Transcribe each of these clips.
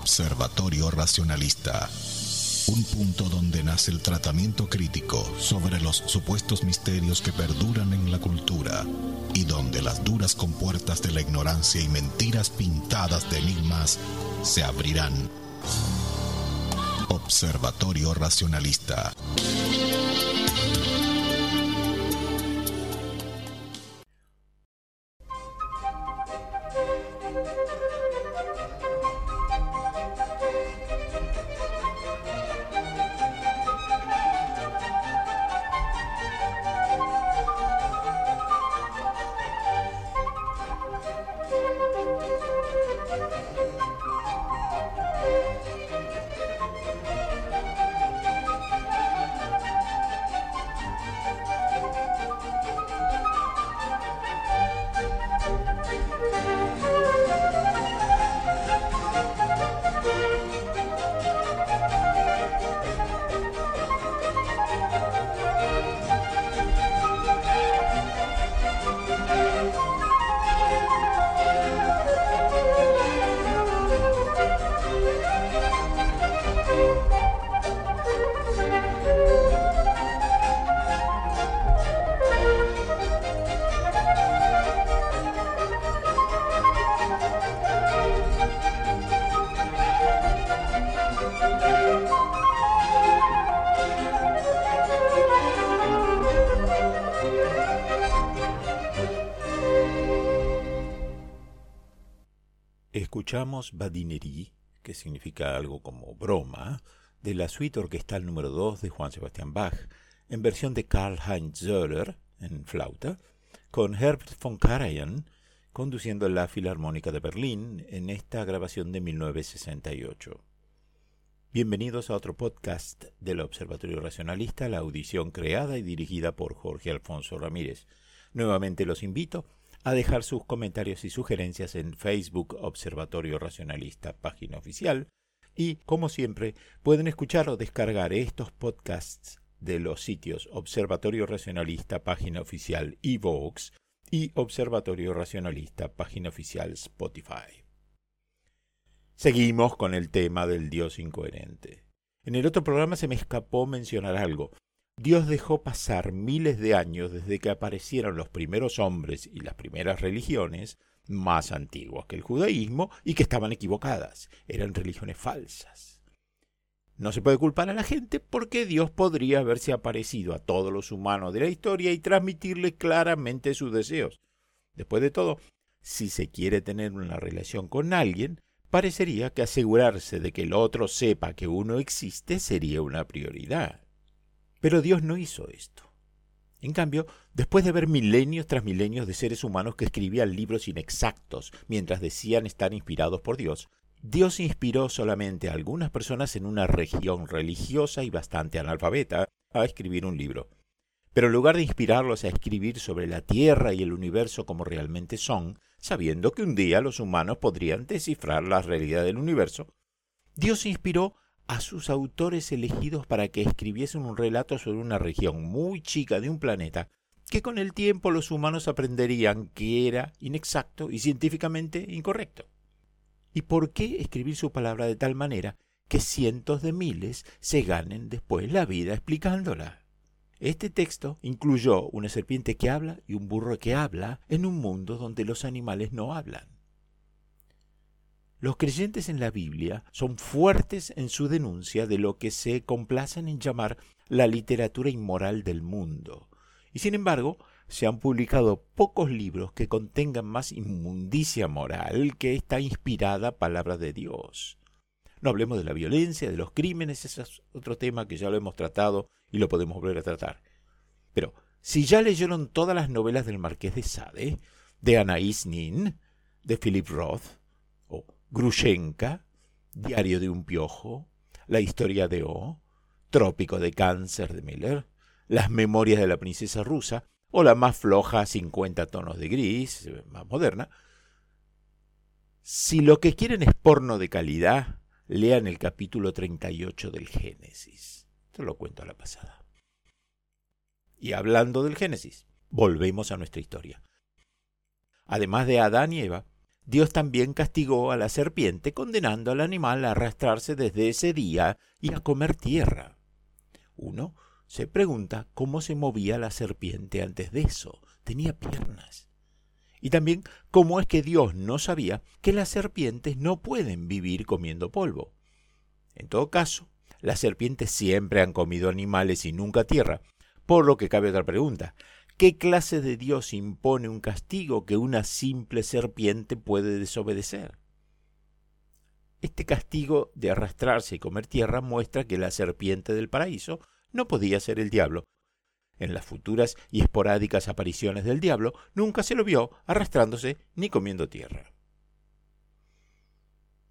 Observatorio Racionalista. Un punto donde nace el tratamiento crítico sobre los supuestos misterios que perduran en la cultura y donde las duras compuertas de la ignorancia y mentiras pintadas de enigmas se abrirán. Observatorio Racionalista. Significa algo como broma, de la suite orquestal número 2 de Juan Sebastián Bach, en versión de Karl-Heinz Zöller, en flauta, con Herbert von Karajan conduciendo la Filarmónica de Berlín en esta grabación de 1968. Bienvenidos a otro podcast del Observatorio Racionalista, la audición creada y dirigida por Jorge Alfonso Ramírez. Nuevamente los invito a dejar sus comentarios y sugerencias en Facebook Observatorio Racionalista, página oficial. Y, como siempre, pueden escuchar o descargar estos podcasts de los sitios Observatorio Racionalista, página oficial Evox y Observatorio Racionalista, página oficial Spotify. Seguimos con el tema del Dios incoherente. En el otro programa se me escapó mencionar algo. Dios dejó pasar miles de años desde que aparecieron los primeros hombres y las primeras religiones más antiguas que el judaísmo y que estaban equivocadas, eran religiones falsas. No se puede culpar a la gente porque Dios podría haberse aparecido a todos los humanos de la historia y transmitirle claramente sus deseos. Después de todo, si se quiere tener una relación con alguien, parecería que asegurarse de que el otro sepa que uno existe sería una prioridad. Pero Dios no hizo esto. En cambio, después de ver milenios tras milenios de seres humanos que escribían libros inexactos mientras decían estar inspirados por Dios, Dios inspiró solamente a algunas personas en una región religiosa y bastante analfabeta a escribir un libro. Pero en lugar de inspirarlos a escribir sobre la Tierra y el universo como realmente son, sabiendo que un día los humanos podrían descifrar la realidad del universo, Dios inspiró a sus autores elegidos para que escribiesen un relato sobre una región muy chica de un planeta que con el tiempo los humanos aprenderían que era inexacto y científicamente incorrecto. ¿Y por qué escribir su palabra de tal manera que cientos de miles se ganen después la vida explicándola? Este texto incluyó una serpiente que habla y un burro que habla en un mundo donde los animales no hablan. Los creyentes en la Biblia son fuertes en su denuncia de lo que se complacen en llamar la literatura inmoral del mundo. Y sin embargo, se han publicado pocos libros que contengan más inmundicia moral que esta inspirada palabra de Dios. No hablemos de la violencia, de los crímenes, ese es otro tema que ya lo hemos tratado y lo podemos volver a tratar. Pero, si ya leyeron todas las novelas del Marqués de Sade, de Anaïs Nin, de Philip Roth, Grushenka, Diario de un Piojo, La Historia de O, Trópico de Cáncer de Miller, Las Memorias de la Princesa Rusa, o la más floja 50 tonos de gris, más moderna. Si lo que quieren es porno de calidad, lean el capítulo 38 del Génesis. Te lo cuento a la pasada. Y hablando del Génesis, volvemos a nuestra historia. Además de Adán y Eva, Dios también castigó a la serpiente, condenando al animal a arrastrarse desde ese día y a comer tierra. Uno se pregunta cómo se movía la serpiente antes de eso. Tenía piernas. Y también cómo es que Dios no sabía que las serpientes no pueden vivir comiendo polvo. En todo caso, las serpientes siempre han comido animales y nunca tierra, por lo que cabe otra pregunta. ¿Qué clase de Dios impone un castigo que una simple serpiente puede desobedecer? Este castigo de arrastrarse y comer tierra muestra que la serpiente del paraíso no podía ser el diablo. En las futuras y esporádicas apariciones del diablo nunca se lo vio arrastrándose ni comiendo tierra.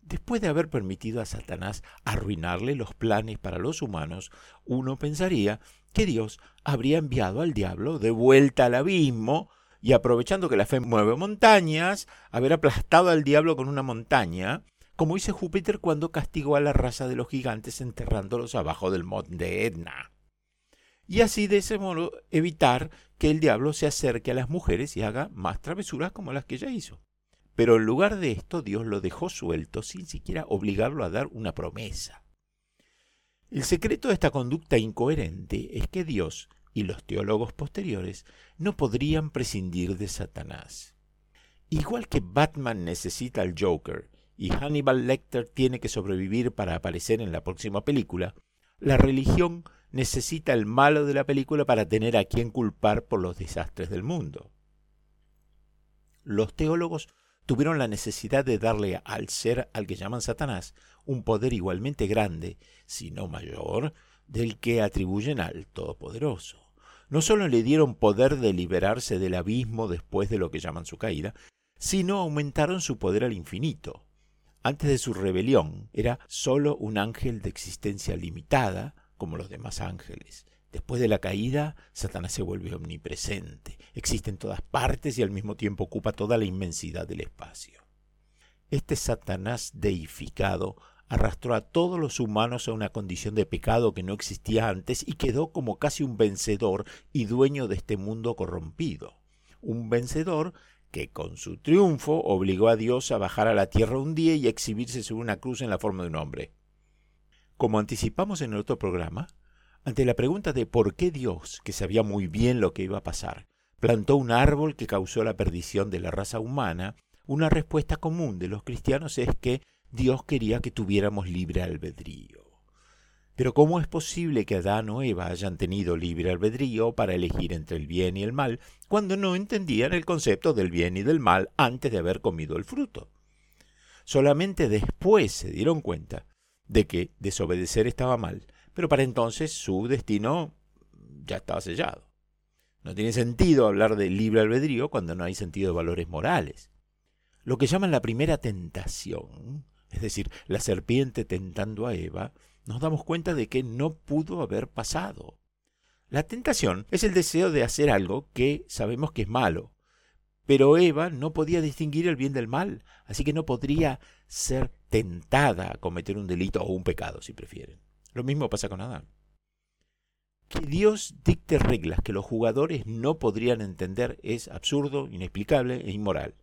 Después de haber permitido a Satanás arruinarle los planes para los humanos, uno pensaría que Dios habría enviado al diablo de vuelta al abismo y aprovechando que la fe mueve montañas, haber aplastado al diablo con una montaña, como hizo Júpiter cuando castigó a la raza de los gigantes enterrándolos abajo del monte Etna. Y así de ese modo evitar que el diablo se acerque a las mujeres y haga más travesuras como las que ya hizo. Pero en lugar de esto, Dios lo dejó suelto sin siquiera obligarlo a dar una promesa. El secreto de esta conducta incoherente es que Dios y los teólogos posteriores no podrían prescindir de Satanás. Igual que Batman necesita al Joker y Hannibal Lecter tiene que sobrevivir para aparecer en la próxima película, la religión necesita el malo de la película para tener a quien culpar por los desastres del mundo. Los teólogos tuvieron la necesidad de darle al ser al que llaman Satanás un poder igualmente grande, si no mayor, del que atribuyen al Todopoderoso. No solo le dieron poder de liberarse del abismo después de lo que llaman su caída, sino aumentaron su poder al infinito. Antes de su rebelión era solo un ángel de existencia limitada, como los demás ángeles. Después de la caída, Satanás se vuelve omnipresente, existe en todas partes y al mismo tiempo ocupa toda la inmensidad del espacio. Este Satanás deificado arrastró a todos los humanos a una condición de pecado que no existía antes y quedó como casi un vencedor y dueño de este mundo corrompido. Un vencedor que con su triunfo obligó a Dios a bajar a la tierra un día y exhibirse sobre una cruz en la forma de un hombre. Como anticipamos en el otro programa, ante la pregunta de por qué Dios, que sabía muy bien lo que iba a pasar, plantó un árbol que causó la perdición de la raza humana, una respuesta común de los cristianos es que Dios quería que tuviéramos libre albedrío. Pero ¿cómo es posible que Adán o Eva hayan tenido libre albedrío para elegir entre el bien y el mal cuando no entendían el concepto del bien y del mal antes de haber comido el fruto? Solamente después se dieron cuenta de que desobedecer estaba mal pero para entonces su destino ya estaba sellado. No tiene sentido hablar de libre albedrío cuando no hay sentido de valores morales. Lo que llaman la primera tentación, es decir, la serpiente tentando a Eva, nos damos cuenta de que no pudo haber pasado. La tentación es el deseo de hacer algo que sabemos que es malo, pero Eva no podía distinguir el bien del mal, así que no podría ser tentada a cometer un delito o un pecado, si prefieren. Lo mismo pasa con Adán. Que Dios dicte reglas que los jugadores no podrían entender es absurdo, inexplicable e inmoral.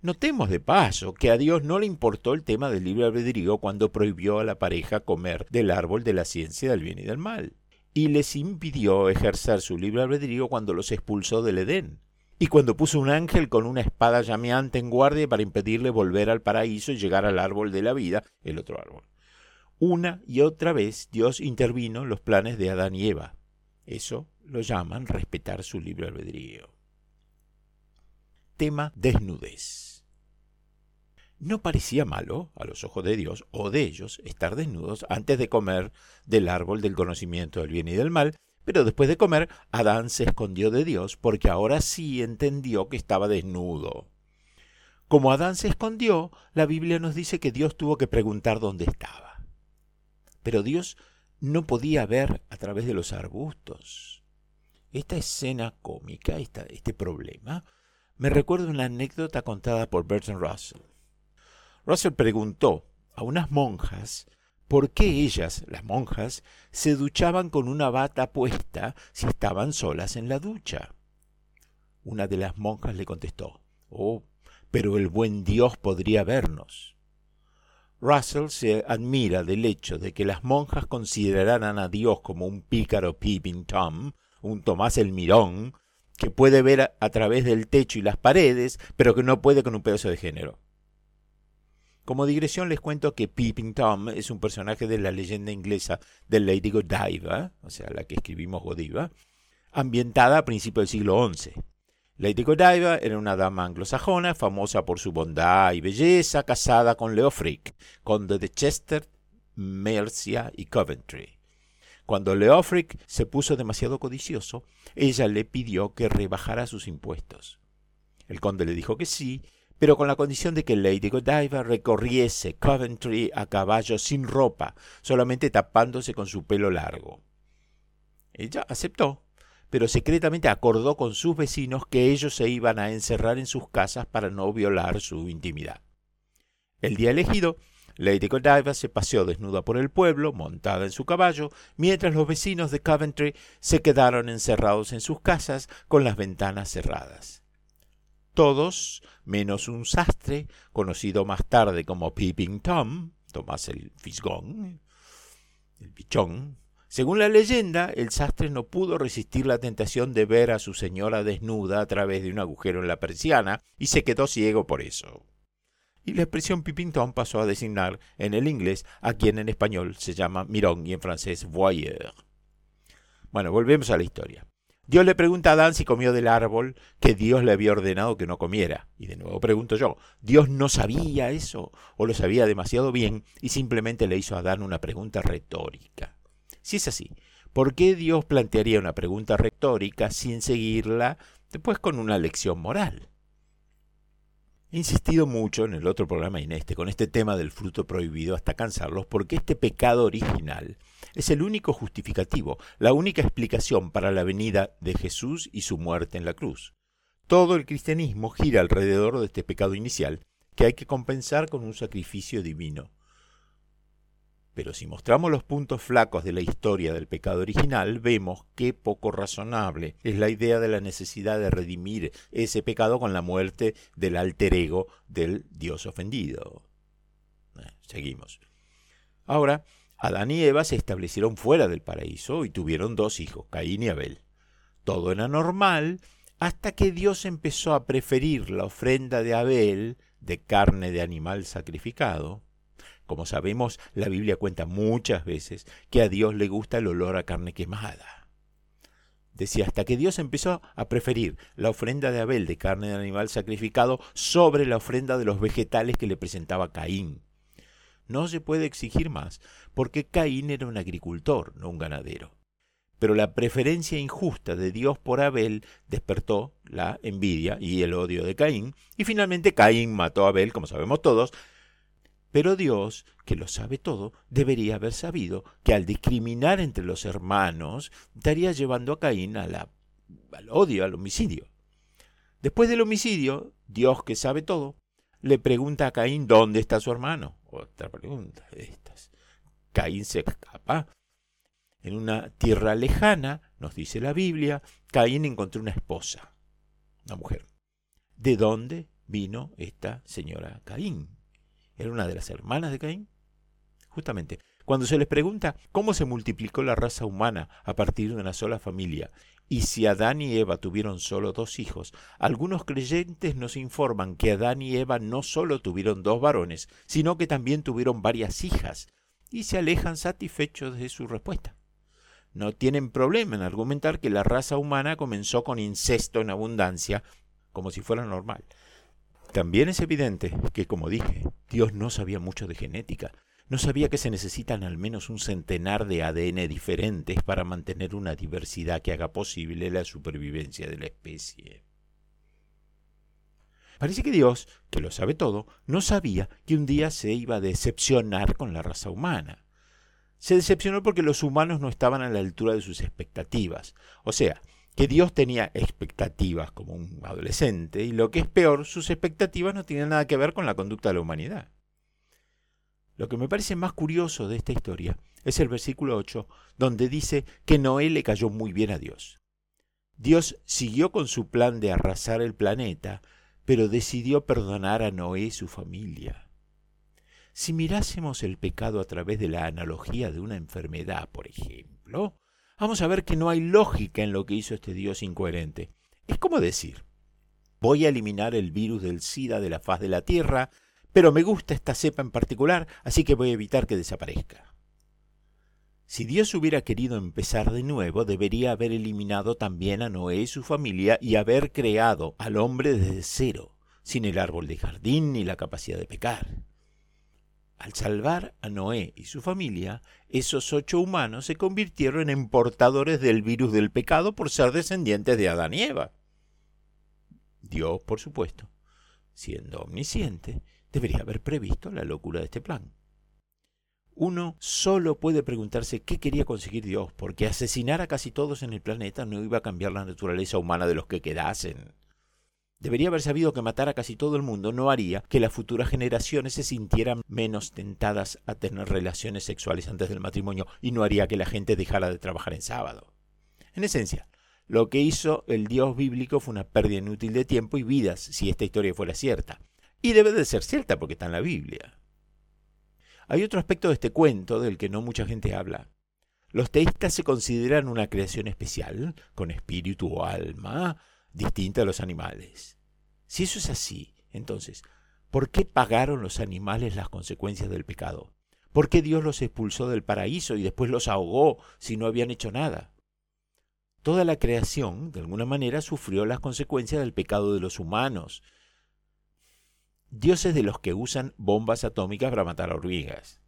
Notemos de paso que a Dios no le importó el tema del libre albedrío cuando prohibió a la pareja comer del árbol de la ciencia del bien y del mal, y les impidió ejercer su libre albedrío cuando los expulsó del Edén, y cuando puso un ángel con una espada llameante en guardia para impedirle volver al paraíso y llegar al árbol de la vida, el otro árbol. Una y otra vez Dios intervino en los planes de Adán y Eva. Eso lo llaman respetar su libre albedrío. Tema desnudez. No parecía malo a los ojos de Dios o de ellos estar desnudos antes de comer del árbol del conocimiento del bien y del mal, pero después de comer Adán se escondió de Dios porque ahora sí entendió que estaba desnudo. Como Adán se escondió, la Biblia nos dice que Dios tuvo que preguntar dónde estaba. Pero Dios no podía ver a través de los arbustos. Esta escena cómica, este problema, me recuerda una anécdota contada por Bertrand Russell. Russell preguntó a unas monjas por qué ellas, las monjas, se duchaban con una bata puesta si estaban solas en la ducha. Una de las monjas le contestó, Oh, pero el buen Dios podría vernos. Russell se admira del hecho de que las monjas consideraran a Dios como un pícaro peeping Tom, un Tomás el Mirón, que puede ver a, través del techo y las paredes, pero que no puede con un pedazo de género. Como digresión les cuento que Peeping Tom es un personaje de la leyenda inglesa de Lady Godiva, o sea, la que escribimos Godiva, ambientada a principios del siglo XI. Lady Godiva era una dama anglosajona, famosa por su bondad y belleza, casada con Leofric, conde de Chester, Mercia y Coventry. Cuando Leofric se puso demasiado codicioso, ella le pidió que rebajara sus impuestos. El conde le dijo que sí, pero con la condición de que Lady Godiva recorriese Coventry a caballo sin ropa, solamente tapándose con su pelo largo. Ella aceptó pero secretamente acordó con sus vecinos que ellos se iban a encerrar en sus casas para no violar su intimidad. El día elegido, Lady Godiva se paseó desnuda por el pueblo, montada en su caballo, mientras los vecinos de Coventry se quedaron encerrados en sus casas con las ventanas cerradas. Todos, menos un sastre, conocido más tarde como Peeping Tom, Tomás el Fisgón, el pichón, según la leyenda, el sastre no pudo resistir la tentación de ver a su señora desnuda a través de un agujero en la persiana y se quedó ciego por eso. Y la expresión pipintón pasó a designar en el inglés a quien en español se llama mirón y en francés voyeur. Bueno, volvemos a la historia. Dios le pregunta a Adán si comió del árbol que Dios le había ordenado que no comiera. Y de nuevo pregunto yo, ¿Dios no sabía eso o lo sabía demasiado bien y simplemente le hizo a Adán una pregunta retórica? Si es así, ¿por qué Dios plantearía una pregunta retórica sin seguirla después con una lección moral? He insistido mucho en el otro programa y en este con este tema del fruto prohibido hasta cansarlos porque este pecado original es el único justificativo, la única explicación para la venida de Jesús y su muerte en la cruz. Todo el cristianismo gira alrededor de este pecado inicial que hay que compensar con un sacrificio divino. Pero si mostramos los puntos flacos de la historia del pecado original, vemos qué poco razonable es la idea de la necesidad de redimir ese pecado con la muerte del alter ego del Dios ofendido. Eh, seguimos. Ahora, Adán y Eva se establecieron fuera del paraíso y tuvieron dos hijos, Caín y Abel. Todo era normal hasta que Dios empezó a preferir la ofrenda de Abel, de carne de animal sacrificado, como sabemos, la Biblia cuenta muchas veces que a Dios le gusta el olor a carne quemada. Decía, hasta que Dios empezó a preferir la ofrenda de Abel de carne de animal sacrificado sobre la ofrenda de los vegetales que le presentaba Caín. No se puede exigir más, porque Caín era un agricultor, no un ganadero. Pero la preferencia injusta de Dios por Abel despertó la envidia y el odio de Caín, y finalmente Caín mató a Abel, como sabemos todos, pero Dios, que lo sabe todo, debería haber sabido que al discriminar entre los hermanos estaría llevando a Caín al odio, al homicidio. Después del homicidio, Dios, que sabe todo, le pregunta a Caín dónde está su hermano. Otra pregunta de estas. Caín se escapa. En una tierra lejana, nos dice la Biblia, Caín encontró una esposa, una mujer. ¿De dónde vino esta señora Caín? Era una de las hermanas de Caín. Justamente, cuando se les pregunta cómo se multiplicó la raza humana a partir de una sola familia, y si Adán y Eva tuvieron solo dos hijos, algunos creyentes nos informan que Adán y Eva no solo tuvieron dos varones, sino que también tuvieron varias hijas, y se alejan satisfechos de su respuesta. No tienen problema en argumentar que la raza humana comenzó con incesto en abundancia, como si fuera normal. También es evidente que, como dije, Dios no sabía mucho de genética. No sabía que se necesitan al menos un centenar de ADN diferentes para mantener una diversidad que haga posible la supervivencia de la especie. Parece que Dios, que lo sabe todo, no sabía que un día se iba a decepcionar con la raza humana. Se decepcionó porque los humanos no estaban a la altura de sus expectativas. O sea, que Dios tenía expectativas como un adolescente y lo que es peor, sus expectativas no tienen nada que ver con la conducta de la humanidad. Lo que me parece más curioso de esta historia es el versículo 8, donde dice que Noé le cayó muy bien a Dios. Dios siguió con su plan de arrasar el planeta, pero decidió perdonar a Noé y su familia. Si mirásemos el pecado a través de la analogía de una enfermedad, por ejemplo, vamos a ver que no hay lógica en lo que hizo este Dios incoherente. Es como decir, voy a eliminar el virus del SIDA de la faz de la Tierra, pero me gusta esta cepa en particular, así que voy a evitar que desaparezca. Si Dios hubiera querido empezar de nuevo, debería haber eliminado también a Noé y su familia y haber creado al hombre desde cero, sin el árbol de jardín ni la capacidad de pecar. Al salvar a Noé y su familia, esos ocho humanos se convirtieron en portadores del virus del pecado por ser descendientes de Adán y Eva. Dios, por supuesto, siendo omnisciente, debería haber previsto la locura de este plan. Uno solo puede preguntarse qué quería conseguir Dios, porque asesinar a casi todos en el planeta no iba a cambiar la naturaleza humana de los que quedasen. Debería haber sabido que matar a casi todo el mundo no haría que las futuras generaciones se sintieran menos tentadas a tener relaciones sexuales antes del matrimonio y no haría que la gente dejara de trabajar en sábado. En esencia, lo que hizo el Dios bíblico fue una pérdida inútil de tiempo y vidas si esta historia fuera cierta. Y debe de ser cierta porque está en la Biblia. Hay otro aspecto de este cuento del que no mucha gente habla. Los teístas se consideran una creación especial, con espíritu o alma, distinta a los animales. Si eso es así, entonces, ¿por qué pagaron los animales las consecuencias del pecado? ¿Por qué Dios los expulsó del paraíso y después los ahogó si no habían hecho nada? Toda la creación, de alguna manera, sufrió las consecuencias del pecado de los humanos, dioses de los que usan bombas atómicas para matar a hormigas.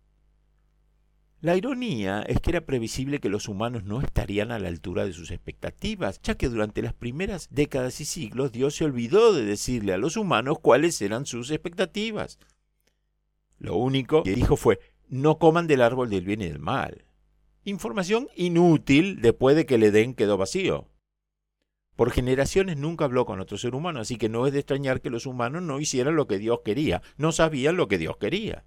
La ironía es que era previsible que los humanos no estarían a la altura de sus expectativas, ya que durante las primeras décadas y siglos Dios se olvidó de decirle a los humanos cuáles eran sus expectativas. Lo único que dijo fue, no coman del árbol del bien y del mal. Información inútil después de que el Edén quedó vacío. Por generaciones nunca habló con otro ser humano, así que no es de extrañar que los humanos no hicieran lo que Dios quería, no sabían lo que Dios quería.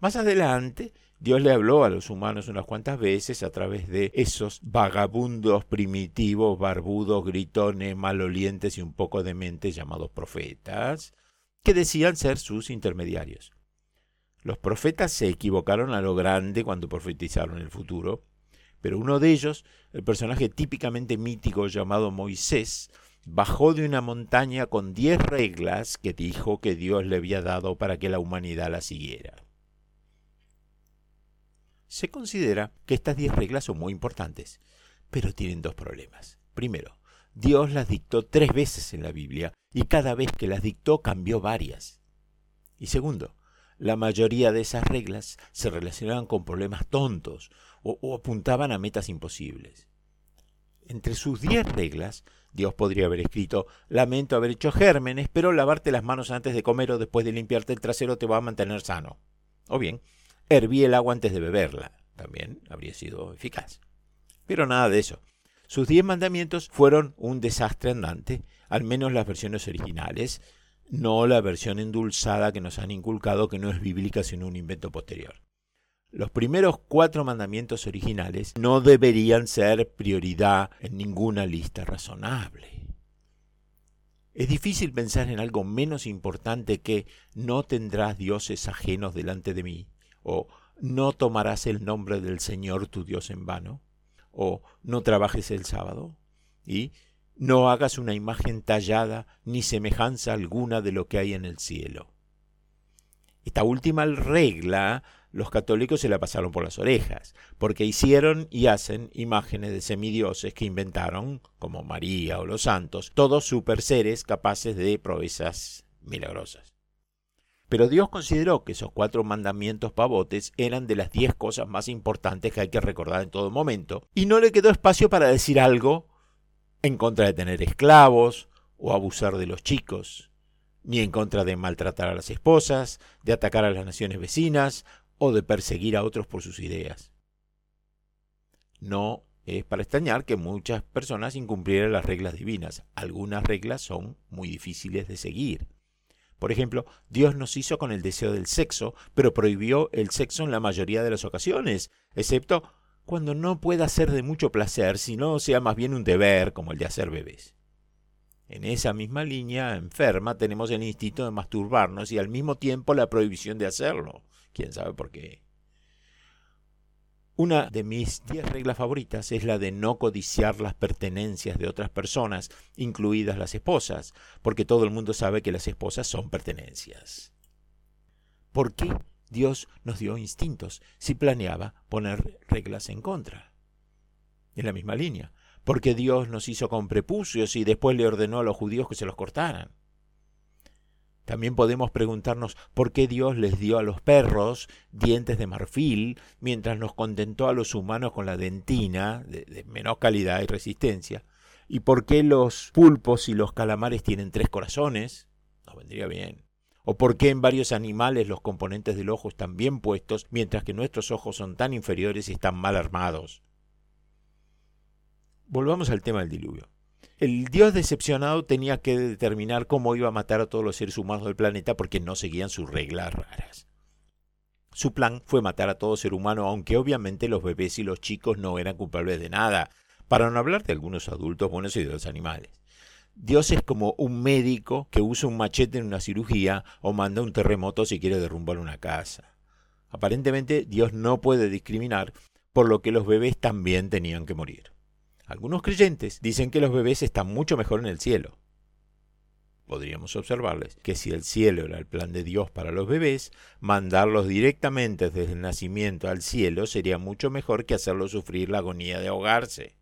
Más adelante, Dios le habló a los humanos unas cuantas veces a través de esos vagabundos primitivos, barbudos, gritones, malolientes y un poco dementes llamados profetas, que decían ser sus intermediarios. Los profetas se equivocaron a lo grande cuando profetizaron el futuro, pero uno de ellos, el personaje típicamente mítico llamado Moisés, bajó de una montaña con diez reglas que dijo que Dios le había dado para que la humanidad la siguiera. Se considera que estas diez reglas son muy importantes, pero tienen dos problemas. Primero, Dios las dictó tres veces en la Biblia y cada vez que las dictó cambió varias. Y segundo, la mayoría de esas reglas se relacionaban con problemas tontos o, apuntaban a metas imposibles. Entre sus diez reglas, Dios podría haber escrito, lamento haber hecho gérmenes, pero lavarte las manos antes de comer o después de limpiarte el trasero te va a mantener sano. O bien, herví el agua antes de beberla. También habría sido eficaz. Pero nada de eso. Sus diez mandamientos fueron un desastre andante, al menos las versiones originales, no la versión endulzada que nos han inculcado que no es bíblica sino un invento posterior. Los primeros cuatro mandamientos originales no deberían ser prioridad en ninguna lista razonable. Es difícil pensar en algo menos importante que no tendrás dioses ajenos delante de mí, o no tomarás el nombre del Señor tu Dios en vano, o no trabajes el sábado, y no hagas una imagen tallada ni semejanza alguna de lo que hay en el cielo. Esta última regla los católicos se la pasaron por las orejas, porque hicieron y hacen imágenes de semidioses que inventaron, como María o los santos, todos super seres capaces de proezas milagrosas. Pero Dios consideró que esos cuatro mandamientos pavotes eran de las diez cosas más importantes que hay que recordar en todo momento, y no le quedó espacio para decir algo en contra de tener esclavos o abusar de los chicos, ni en contra de maltratar a las esposas, de atacar a las naciones vecinas o de perseguir a otros por sus ideas. No es para extrañar que muchas personas incumplieran las reglas divinas. Algunas reglas son muy difíciles de seguir. Por ejemplo, Dios nos hizo con el deseo del sexo, pero prohibió el sexo en la mayoría de las ocasiones, excepto cuando no pueda ser de mucho placer, sino sea más bien un deber como el de hacer bebés. En esa misma línea enferma tenemos el instinto de masturbarnos y al mismo tiempo la prohibición de hacerlo. ¿Quién sabe por qué? Una de mis diez reglas favoritas es la de no codiciar las pertenencias de otras personas, incluidas las esposas, porque todo el mundo sabe que las esposas son pertenencias. ¿Por qué Dios nos dio instintos si planeaba poner reglas en contra? En la misma línea, porque Dios nos hizo con prepucios y después le ordenó a los judíos que se los cortaran. También podemos preguntarnos por qué Dios les dio a los perros dientes de marfil, mientras nos contentó a los humanos con la dentina, de, menos calidad y resistencia, y por qué los pulpos y los calamares tienen tres corazones, nos vendría bien, o por qué en varios animales los componentes del ojo están bien puestos, mientras que nuestros ojos son tan inferiores y están mal armados. Volvamos al tema del diluvio. El Dios decepcionado tenía que determinar cómo iba a matar a todos los seres humanos del planeta porque no seguían sus reglas raras. Su plan fue matar a todo ser humano, aunque obviamente los bebés y los chicos no eran culpables de nada, para no hablar de algunos adultos buenos y de los animales. Dios es como un médico que usa un machete en una cirugía o manda un terremoto si quiere derrumbar una casa. Aparentemente Dios no puede discriminar, por lo que los bebés también tenían que morir. Algunos creyentes dicen que los bebés están mucho mejor en el cielo. Podríamos observarles que si el cielo era el plan de Dios para los bebés, mandarlos directamente desde el nacimiento al cielo sería mucho mejor que hacerlos sufrir la agonía de ahogarse.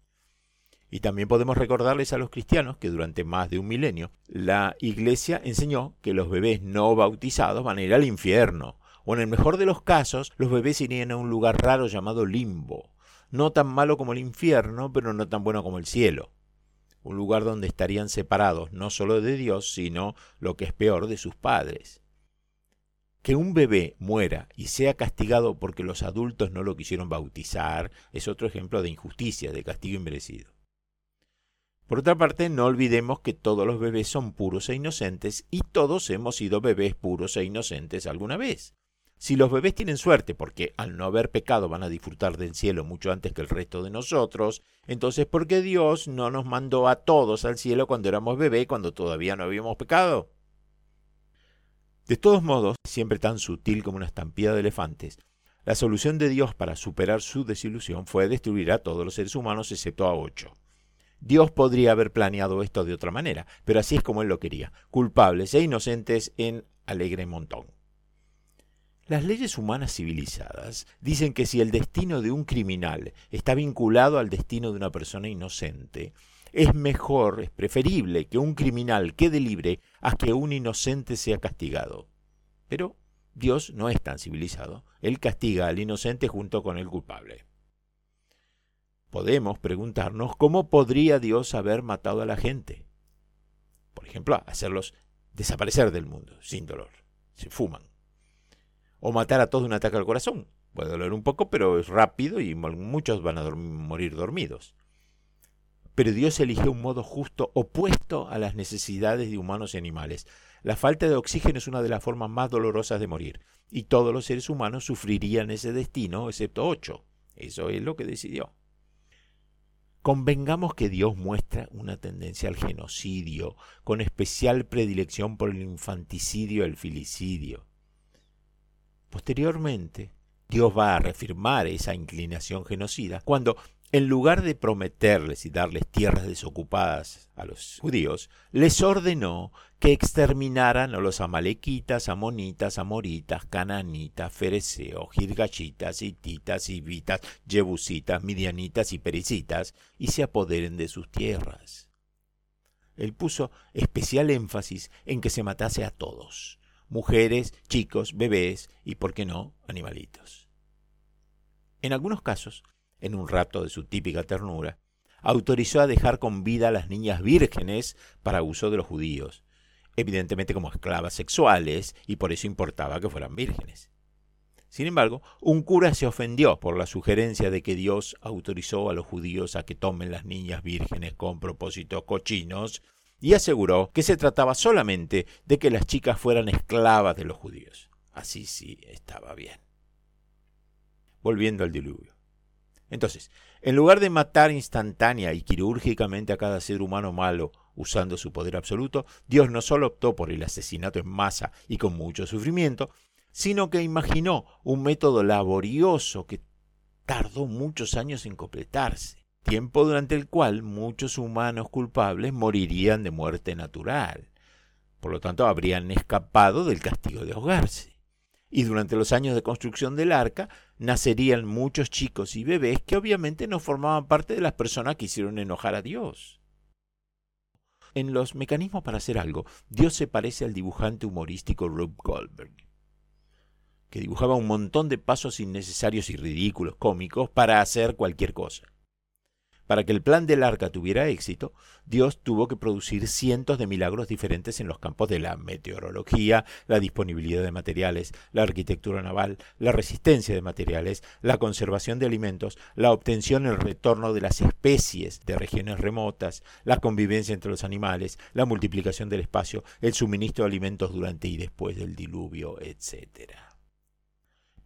Y también podemos recordarles a los cristianos que durante más de un milenio la Iglesia enseñó que los bebés no bautizados van a ir al infierno, o en el mejor de los casos los bebés irían a un lugar raro llamado limbo, no tan malo como el infierno, pero no tan bueno como el cielo. Un lugar donde estarían separados no solo de Dios, sino, lo que es peor, de sus padres. Que un bebé muera y sea castigado porque los adultos no lo quisieron bautizar es otro ejemplo de injusticia, de castigo inmerecido. Por otra parte, no olvidemos que todos los bebés son puros e inocentes y todos hemos sido bebés puros e inocentes alguna vez. Si los bebés tienen suerte porque al no haber pecado van a disfrutar del cielo mucho antes que el resto de nosotros, entonces ¿por qué Dios no nos mandó a todos al cielo cuando éramos bebés, cuando todavía no habíamos pecado? De todos modos, siempre tan sutil como una estampida de elefantes, la solución de Dios para superar su desilusión fue destruir a todos los seres humanos excepto a ocho. Dios podría haber planeado esto de otra manera, pero así es como Él lo quería, culpables e inocentes en alegre montón. Las leyes humanas civilizadas dicen que si el destino de un criminal está vinculado al destino de una persona inocente, es mejor, es preferible que un criminal quede libre a que un inocente sea castigado. Pero Dios no es tan civilizado. Él castiga al inocente junto con el culpable. Podemos preguntarnos cómo podría Dios haber matado a la gente. Por ejemplo, hacerlos desaparecer del mundo sin dolor. Se fuman o matar a todos de un ataque al corazón. Puede doler un poco, pero es rápido y muchos van a morir dormidos. Pero Dios eligió un modo justo opuesto a las necesidades de humanos y animales. La falta de oxígeno es una de las formas más dolorosas de morir, y todos los seres humanos sufrirían ese destino, excepto ocho. Eso es lo que decidió. Convengamos que Dios muestra una tendencia al genocidio, con especial predilección por el infanticidio y el filicidio. Posteriormente, Dios va a reafirmar esa inclinación genocida cuando, en lugar de prometerles y darles tierras desocupadas a los judíos, les ordenó que exterminaran a los amalequitas, amonitas, amoritas, cananitas, fereceos, girgachitas, hititas, hivitas, jebusitas, midianitas y pericitas, y se apoderen de sus tierras. Él puso especial énfasis en que se matase a todos, mujeres, chicos, bebés y, por qué no, animalitos. En algunos casos, en un rapto de su típica ternura, autorizó a dejar con vida a las niñas vírgenes para uso de los judíos, evidentemente como esclavas sexuales, y por eso importaba que fueran vírgenes. Sin embargo, un cura se ofendió por la sugerencia de que Dios autorizó a los judíos a que tomen las niñas vírgenes con propósitos cochinos y aseguró que se trataba solamente de que las chicas fueran esclavas de los judíos. Así sí estaba bien. Volviendo al diluvio. Entonces, en lugar de matar instantánea y quirúrgicamente a cada ser humano malo usando su poder absoluto, Dios no solo optó por el asesinato en masa y con mucho sufrimiento, sino que imaginó un método laborioso que tardó muchos años en completarse, tiempo durante el cual muchos humanos culpables morirían de muerte natural. Por lo tanto, habrían escapado del castigo de ahogarse. Y durante los años de construcción del arca nacerían muchos chicos y bebés que obviamente no formaban parte de las personas que hicieron enojar a Dios. En los mecanismos para hacer algo, Dios se parece al dibujante humorístico Rube Goldberg, que dibujaba un montón de pasos innecesarios y ridículos, cómicos, para hacer cualquier cosa. Para que el plan del arca tuviera éxito, Dios tuvo que producir cientos de milagros diferentes en los campos de la meteorología, la disponibilidad de materiales, la arquitectura naval, la resistencia de materiales, la conservación de alimentos, la obtención y el retorno de las especies de regiones remotas, la convivencia entre los animales, la multiplicación del espacio, el suministro de alimentos durante y después del diluvio, etc.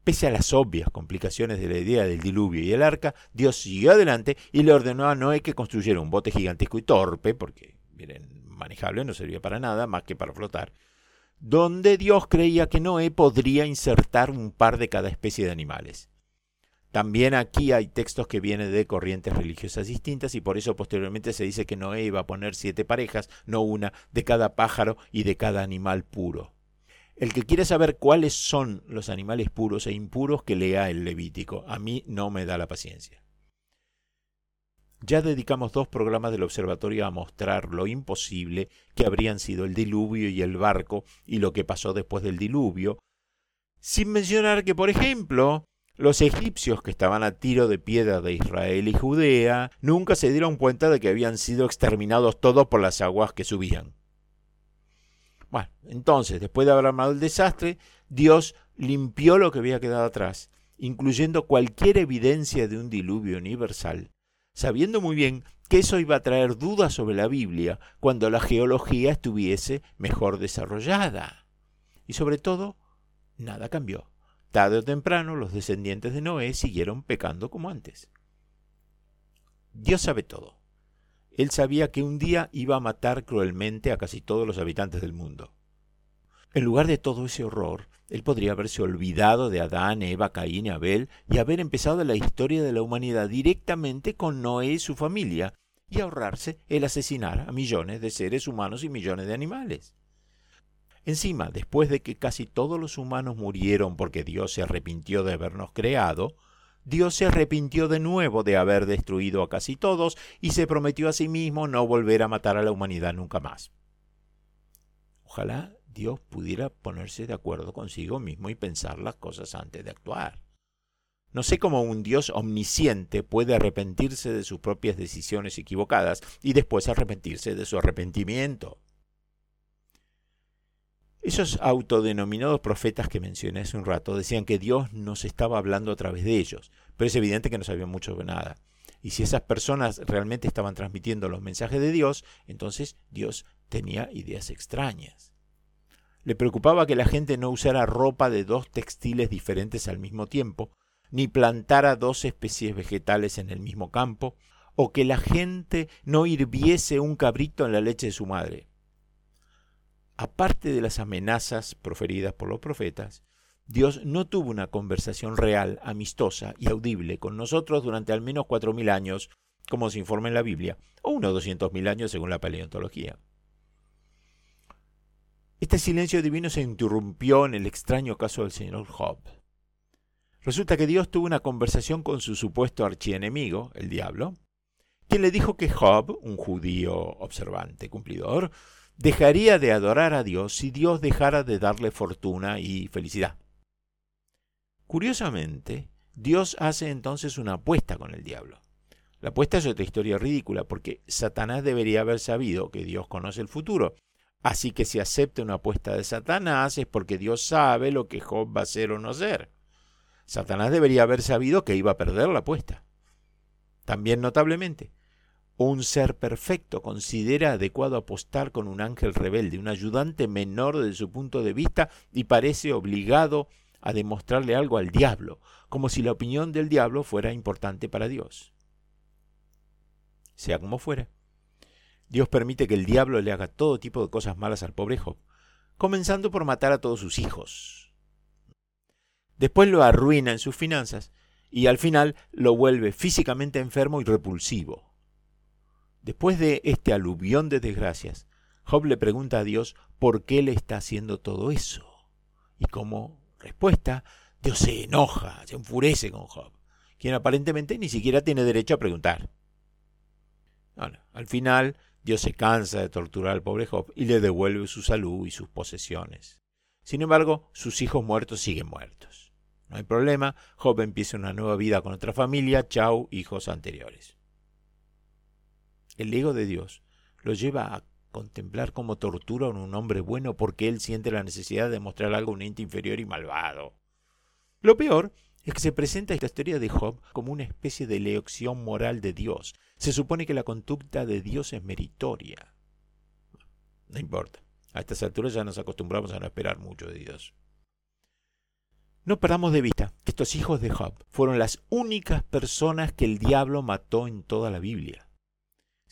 Pese a las obvias complicaciones de la idea del diluvio y el arca, Dios siguió adelante y le ordenó a Noé que construyera un bote gigantesco y torpe, porque, miren, manejable no servía para nada más que para flotar, donde Dios creía que Noé podría insertar un par de cada especie de animales. También aquí hay textos que vienen de corrientes religiosas distintas y por eso posteriormente se dice que Noé iba a poner siete parejas, no una, de cada pájaro y de cada animal puro. El que quiere saber cuáles son los animales puros e impuros, que lea el Levítico. A mí no me da la paciencia. Ya dedicamos dos programas del observatorio a mostrar lo imposible que habrían sido el diluvio y el barco y lo que pasó después del diluvio, sin mencionar que, por ejemplo, los egipcios que estaban a tiro de piedra de Israel y Judea nunca se dieron cuenta de que habían sido exterminados todos por las aguas que subían. Bueno, entonces, después de haber armado el desastre, Dios limpió lo que había quedado atrás, incluyendo cualquier evidencia de un diluvio universal, sabiendo muy bien que eso iba a traer dudas sobre la Biblia cuando la geología estuviese mejor desarrollada. Y sobre todo, nada cambió. Tarde o temprano los descendientes de Noé siguieron pecando como antes. Dios sabe todo. Él sabía que un día iba a matar cruelmente a casi todos los habitantes del mundo. En lugar de todo ese horror, él podría haberse olvidado de Adán, Eva, Caín y Abel y haber empezado la historia de la humanidad directamente con Noé y su familia y ahorrarse el asesinar a millones de seres humanos y millones de animales. Encima, después de que casi todos los humanos murieron porque Dios se arrepintió de habernos creado, Dios se arrepintió de nuevo de haber destruido a casi todos y se prometió a sí mismo no volver a matar a la humanidad nunca más. Ojalá Dios pudiera ponerse de acuerdo consigo mismo y pensar las cosas antes de actuar. No sé cómo un Dios omnisciente puede arrepentirse de sus propias decisiones equivocadas y después arrepentirse de su arrepentimiento. Esos autodenominados profetas que mencioné hace un rato decían que Dios nos estaba hablando a través de ellos, pero es evidente que no sabían mucho de nada. Y si esas personas realmente estaban transmitiendo los mensajes de Dios, entonces Dios tenía ideas extrañas. Le preocupaba que la gente no usara ropa de dos textiles diferentes al mismo tiempo, ni plantara dos especies vegetales en el mismo campo, o que la gente no hirviese un cabrito en la leche de su madre aparte de las amenazas proferidas por los profetas, Dios no tuvo una conversación real, amistosa y audible con nosotros durante al menos cuatro mil años, como se informa en la Biblia, o unos doscientos mil años según la paleontología. Este silencio divino se interrumpió en el extraño caso del señor Job. Resulta que Dios tuvo una conversación con su supuesto archienemigo, el diablo, quien le dijo que Job, un judío observante, cumplidor, dejaría de adorar a Dios si Dios dejara de darle fortuna y felicidad. Curiosamente, Dios hace entonces una apuesta con el diablo. La apuesta es otra historia ridícula porque Satanás debería haber sabido que Dios conoce el futuro. Así que si acepta una apuesta de Satanás es porque Dios sabe lo que Job va a hacer o no hacer. Satanás debería haber sabido que iba a perder la apuesta. También notablemente, un ser perfecto considera adecuado apostar con un ángel rebelde, un ayudante menor desde su punto de vista, y parece obligado a demostrarle algo al diablo, como si la opinión del diablo fuera importante para Dios. Sea como fuera, Dios permite que el diablo le haga todo tipo de cosas malas al pobre Job, comenzando por matar a todos sus hijos. Después lo arruina en sus finanzas y al final lo vuelve físicamente enfermo y repulsivo. Después de este aluvión de desgracias, Job le pregunta a Dios por qué le está haciendo todo eso. Y como respuesta, Dios se enoja, se enfurece con Job, quien aparentemente ni siquiera tiene derecho a preguntar. al final, Dios se cansa de torturar al pobre Job y le devuelve su salud y sus posesiones. Sin embargo, sus hijos muertos siguen muertos. No hay problema, Job empieza una nueva vida con otra familia, chau, hijos anteriores. El ego de Dios lo lleva a contemplar como tortura a un hombre bueno porque él siente la necesidad de mostrar algo a un ente inferior y malvado. Lo peor es que se presenta esta historia de Job como una especie de lección moral de Dios. Se supone que la conducta de Dios es meritoria. No importa. A estas alturas ya nos acostumbramos a no esperar mucho de Dios. No perdamos de vista que estos hijos de Job fueron las únicas personas que el diablo mató en toda la Biblia.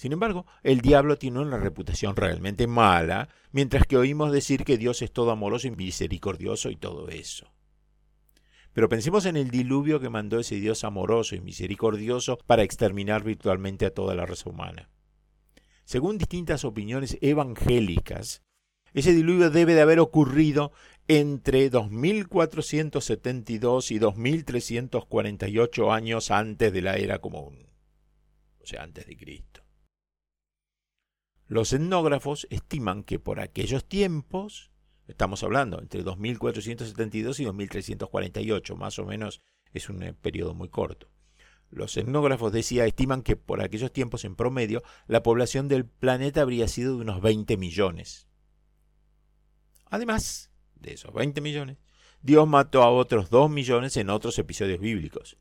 Sin embargo, el diablo tiene una reputación realmente mala, mientras que oímos decir que Dios es todo amoroso y misericordioso y todo eso. Pero pensemos en el diluvio que mandó ese Dios amoroso y misericordioso para exterminar virtualmente a toda la raza humana. Según distintas opiniones evangélicas, ese diluvio debe de haber ocurrido entre 2472 y 2348 años antes de la era común, o sea, antes de Cristo. Los etnógrafos estiman que por aquellos tiempos, estamos hablando entre 2472 y 2348, más o menos es un eh, periodo muy corto. Los etnógrafos decía estiman que por aquellos tiempos en promedio la población del planeta habría sido de unos 20 millones. Además de esos 20 millones, Dios mató a otros 2 millones en otros episodios bíblicos.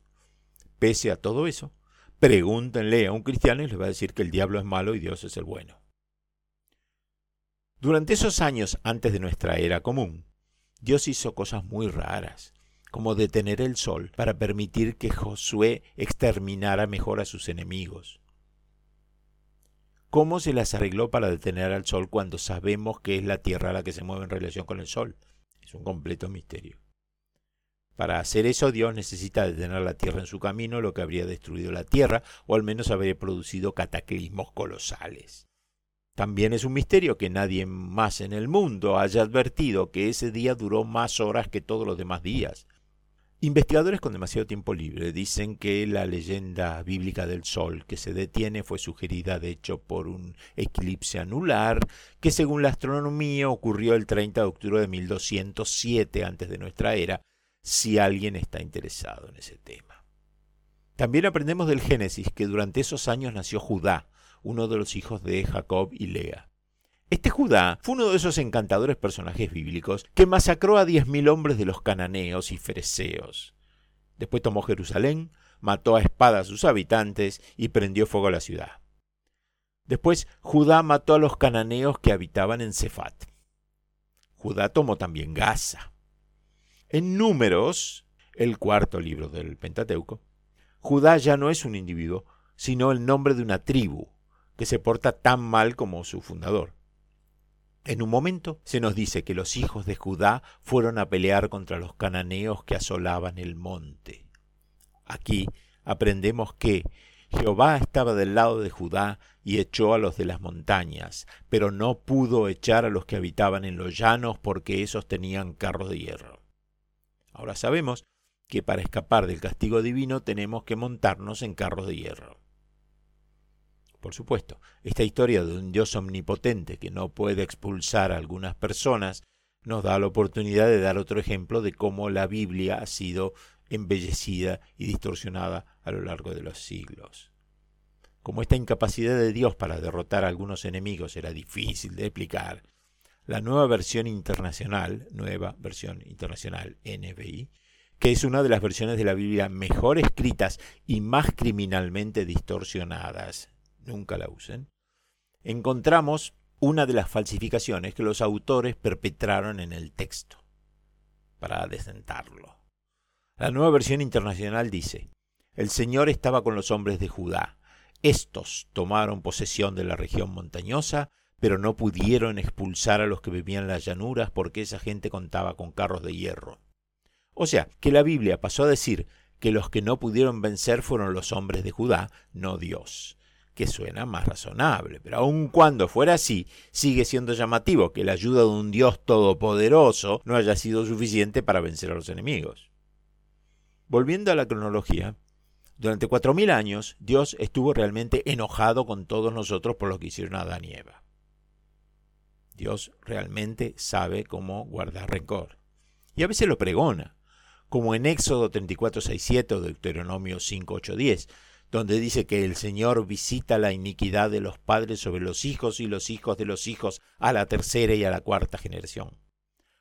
Pese a todo eso, pregúntenle a un cristiano y les va a decir que el diablo es malo y Dios es el bueno. Durante esos años antes de nuestra era común, Dios hizo cosas muy raras, como detener el sol para permitir que Josué exterminara mejor a sus enemigos. ¿Cómo se las arregló para detener al sol cuando sabemos que es la Tierra la que se mueve en relación con el sol? Es un completo misterio. Para hacer eso Dios necesita detener la Tierra en su camino, lo que habría destruido la Tierra, o al menos habría producido cataclismos colosales. También es un misterio que nadie más en el mundo haya advertido que ese día duró más horas que todos los demás días. Investigadores con demasiado tiempo libre dicen que la leyenda bíblica del Sol que se detiene fue sugerida de hecho por un eclipse anular que según la astronomía ocurrió el 30 de octubre de 1207 antes de nuestra era, si alguien está interesado en ese tema. También aprendemos del Génesis que durante esos años nació Judá, uno de los hijos de Jacob y Lea. Este Judá fue uno de esos encantadores personajes bíblicos que masacró a diez mil hombres de los cananeos y fereceos. Después tomó Jerusalén, mató a espada a sus habitantes y prendió fuego a la ciudad. Después Judá mató a los cananeos que habitaban en Cefat. Judá tomó también Gaza. En Números, el cuarto libro del Pentateuco, Judá ya no es un individuo, sino el nombre de una tribu, que se porta tan mal como su fundador. En un momento se nos dice que los hijos de Judá fueron a pelear contra los cananeos que asolaban el monte. Aquí aprendemos que Jehová estaba del lado de Judá y echó a los de las montañas, pero no pudo echar a los que habitaban en los llanos porque esos tenían carros de hierro. Ahora sabemos que para escapar del castigo divino tenemos que montarnos en carros de hierro. Por supuesto, esta historia de un Dios omnipotente que no puede expulsar a algunas personas nos da la oportunidad de dar otro ejemplo de cómo la Biblia ha sido embellecida y distorsionada a lo largo de los siglos. Como esta incapacidad de Dios para derrotar a algunos enemigos era difícil de explicar, la nueva versión internacional, nueva versión internacional NBI, que es una de las versiones de la Biblia mejor escritas y más criminalmente distorsionadas nunca la usen, encontramos una de las falsificaciones que los autores perpetraron en el texto para adecentarlo. La nueva versión internacional dice, el Señor estaba con los hombres de Judá, Estos tomaron posesión de la región montañosa, pero no pudieron expulsar a los que vivían en las llanuras porque esa gente contaba con carros de hierro. O sea, que la Biblia pasó a decir que los que no pudieron vencer fueron los hombres de Judá, no Dios que suena más razonable. Pero aun cuando fuera así, sigue siendo llamativo que la ayuda de un Dios todopoderoso no haya sido suficiente para vencer a los enemigos. Volviendo a la cronología, durante cuatro mil años Dios estuvo realmente enojado con todos nosotros por lo que hicieron a Adán y Eva. Dios realmente sabe cómo guardar rencor. Y a veces lo pregona, como en Éxodo 34.6.7 o Deuteronomio 5.8.10, donde dice que el Señor visita la iniquidad de los padres sobre los hijos y los hijos de los hijos a la tercera y a la cuarta generación.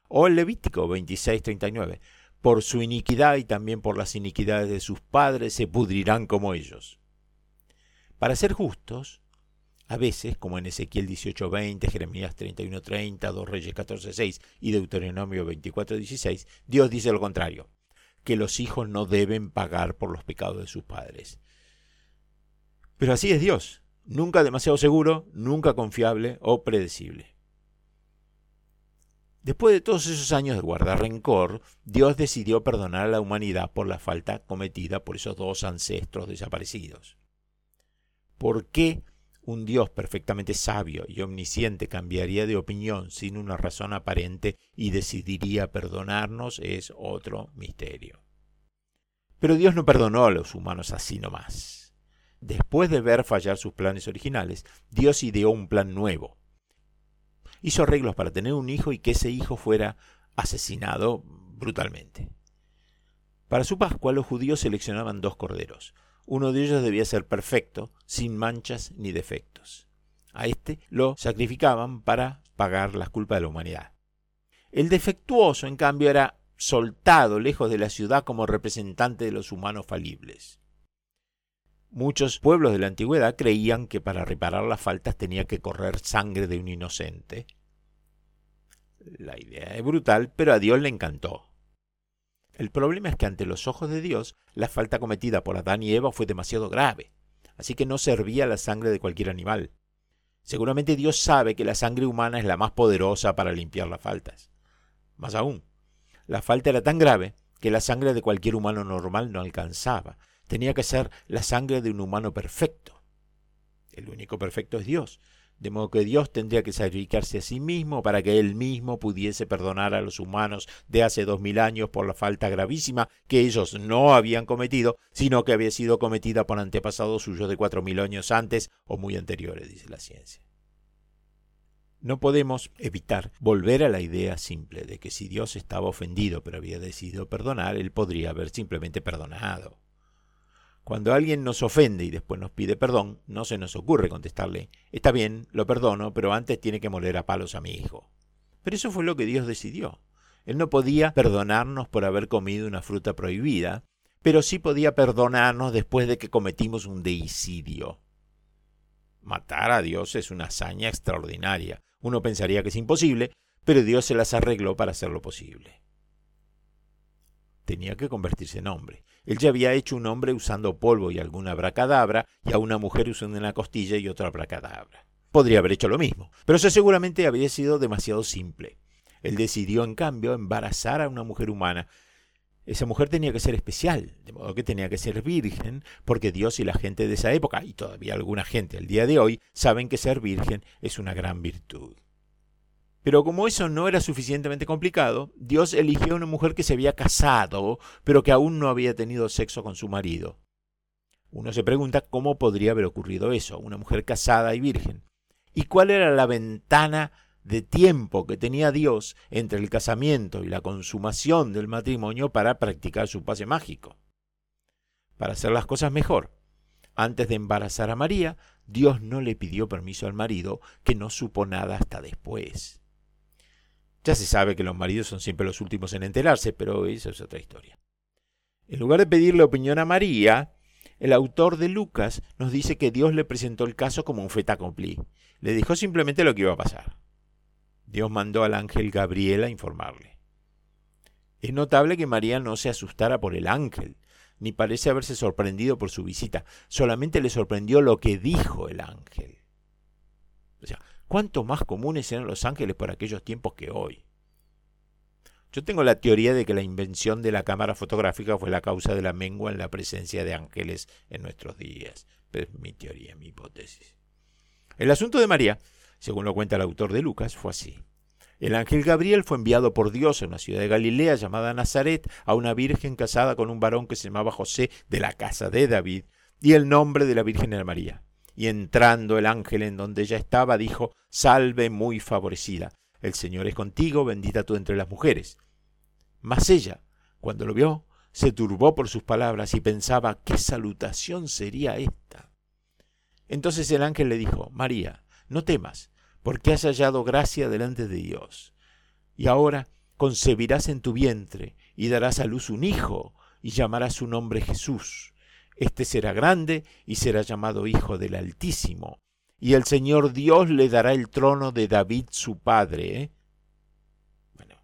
O el Levítico 26:39, por su iniquidad y también por las iniquidades de sus padres se pudrirán como ellos. Para ser justos, a veces, como en Ezequiel 18:20, Jeremías 31:30, 2 Reyes 14:6 y Deuteronomio 24:16, Dios dice lo contrario, que los hijos no deben pagar por los pecados de sus padres. Pero así es Dios, nunca demasiado seguro, nunca confiable o predecible. Después de todos esos años de guardar rencor, Dios decidió perdonar a la humanidad por la falta cometida por esos dos ancestros desaparecidos. ¿Por qué un Dios perfectamente sabio y omnisciente cambiaría de opinión sin una razón aparente y decidiría perdonarnos? Es otro misterio. Pero Dios no perdonó a los humanos así nomás. Después de ver fallar sus planes originales, Dios ideó un plan nuevo. Hizo arreglos para tener un hijo y que ese hijo fuera asesinado brutalmente. Para su Pascua los judíos seleccionaban dos corderos. Uno de ellos debía ser perfecto, sin manchas ni defectos. A este lo sacrificaban para pagar las culpas de la humanidad. El defectuoso, en cambio, era soltado lejos de la ciudad como representante de los humanos falibles. Muchos pueblos de la antigüedad creían que para reparar las faltas tenía que correr sangre de un inocente. La idea es brutal, pero a Dios le encantó. El problema es que ante los ojos de Dios, la falta cometida por Adán y Eva fue demasiado grave, así que no servía la sangre de cualquier animal. Seguramente Dios sabe que la sangre humana es la más poderosa para limpiar las faltas. Más aún, la falta era tan grave que la sangre de cualquier humano normal no alcanzaba, tenía que ser la sangre de un humano perfecto. El único perfecto es Dios, de modo que Dios tendría que sacrificarse a sí mismo para que Él mismo pudiese perdonar a los humanos de hace dos mil años por la falta gravísima que ellos no habían cometido, sino que había sido cometida por antepasados suyos de cuatro mil años antes o muy anteriores, dice la ciencia. No podemos evitar volver a la idea simple de que si Dios estaba ofendido pero había decidido perdonar, Él podría haber simplemente perdonado. Cuando alguien nos ofende y después nos pide perdón, no se nos ocurre contestarle, está bien, lo perdono, pero antes tiene que moler a palos a mi hijo. Pero eso fue lo que Dios decidió. Él no podía perdonarnos por haber comido una fruta prohibida, pero sí podía perdonarnos después de que cometimos un deicidio. Matar a Dios es una hazaña extraordinaria. Uno pensaría que es imposible, pero Dios se las arregló para hacerlo posible. Tenía que convertirse en hombre. Él ya había hecho un hombre usando polvo y alguna abracadabra, y a una mujer usando una costilla y otra abracadabra. Podría haber hecho lo mismo, pero eso seguramente había sido demasiado simple. Él decidió, en cambio, embarazar a una mujer humana. Esa mujer tenía que ser especial, de modo que tenía que ser virgen, porque Dios y la gente de esa época, y todavía alguna gente al día de hoy, saben que ser virgen es una gran virtud. Pero como eso no era suficientemente complicado, Dios eligió a una mujer que se había casado, pero que aún no había tenido sexo con su marido. Uno se pregunta cómo podría haber ocurrido eso, una mujer casada y virgen. ¿Y cuál era la ventana de tiempo que tenía Dios entre el casamiento y la consumación del matrimonio para practicar su pase mágico? Para hacer las cosas mejor, antes de embarazar a María, Dios no le pidió permiso al marido, que no supo nada hasta después. Ya se sabe que los maridos son siempre los últimos en enterarse, pero eso es otra historia. En lugar de pedirle opinión a María, el autor de Lucas nos dice que Dios le presentó el caso como un fait accompli. Le dijo simplemente lo que iba a pasar. Dios mandó al ángel Gabriel a informarle. Es notable que María no se asustara por el ángel. ni parece haberse sorprendido por su visita, solamente le sorprendió lo que dijo el ángel. O sea, ¿cuánto más comunes eran los ángeles por aquellos tiempos que hoy? Yo tengo la teoría de que la invención de la cámara fotográfica fue la causa de la mengua en la presencia de ángeles en nuestros días. Pero es mi teoría, mi hipótesis. El asunto de María, según lo cuenta el autor de Lucas, fue así. El ángel Gabriel fue enviado por Dios a una ciudad de Galilea llamada Nazaret a una virgen casada con un varón que se llamaba José de la casa de David, y el nombre de la Virgen era María. Y entrando el ángel en donde ella estaba, dijo, Salve muy favorecida, el Señor es contigo, bendita tú entre las mujeres. Mas ella, cuando lo vio, se turbó por sus palabras y pensaba, ¿qué salutación sería esta? Entonces el ángel le dijo, María, no temas, porque has hallado gracia delante de Dios. Y ahora concebirás en tu vientre y darás a luz un hijo y llamarás su nombre Jesús. Este será grande y será llamado Hijo del Altísimo. Y el Señor Dios le dará el trono de David su padre. ¿eh? Bueno,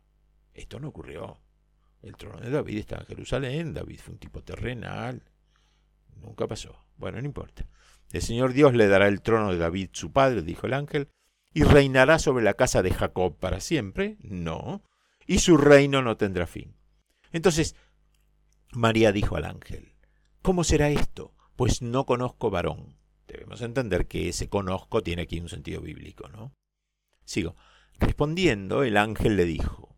esto no ocurrió. El trono de David estaba en Jerusalén, David fue un tipo terrenal. Nunca pasó. Bueno, no importa. El Señor Dios le dará el trono de David su padre, dijo el ángel, y reinará sobre la casa de Jacob para siempre. No. Y su reino no tendrá fin. Entonces, María dijo al ángel, ¿cómo será esto? Pues no conozco varón. Debemos entender que ese conozco tiene aquí un sentido bíblico, ¿no? Sigo. Respondiendo, el ángel le dijo,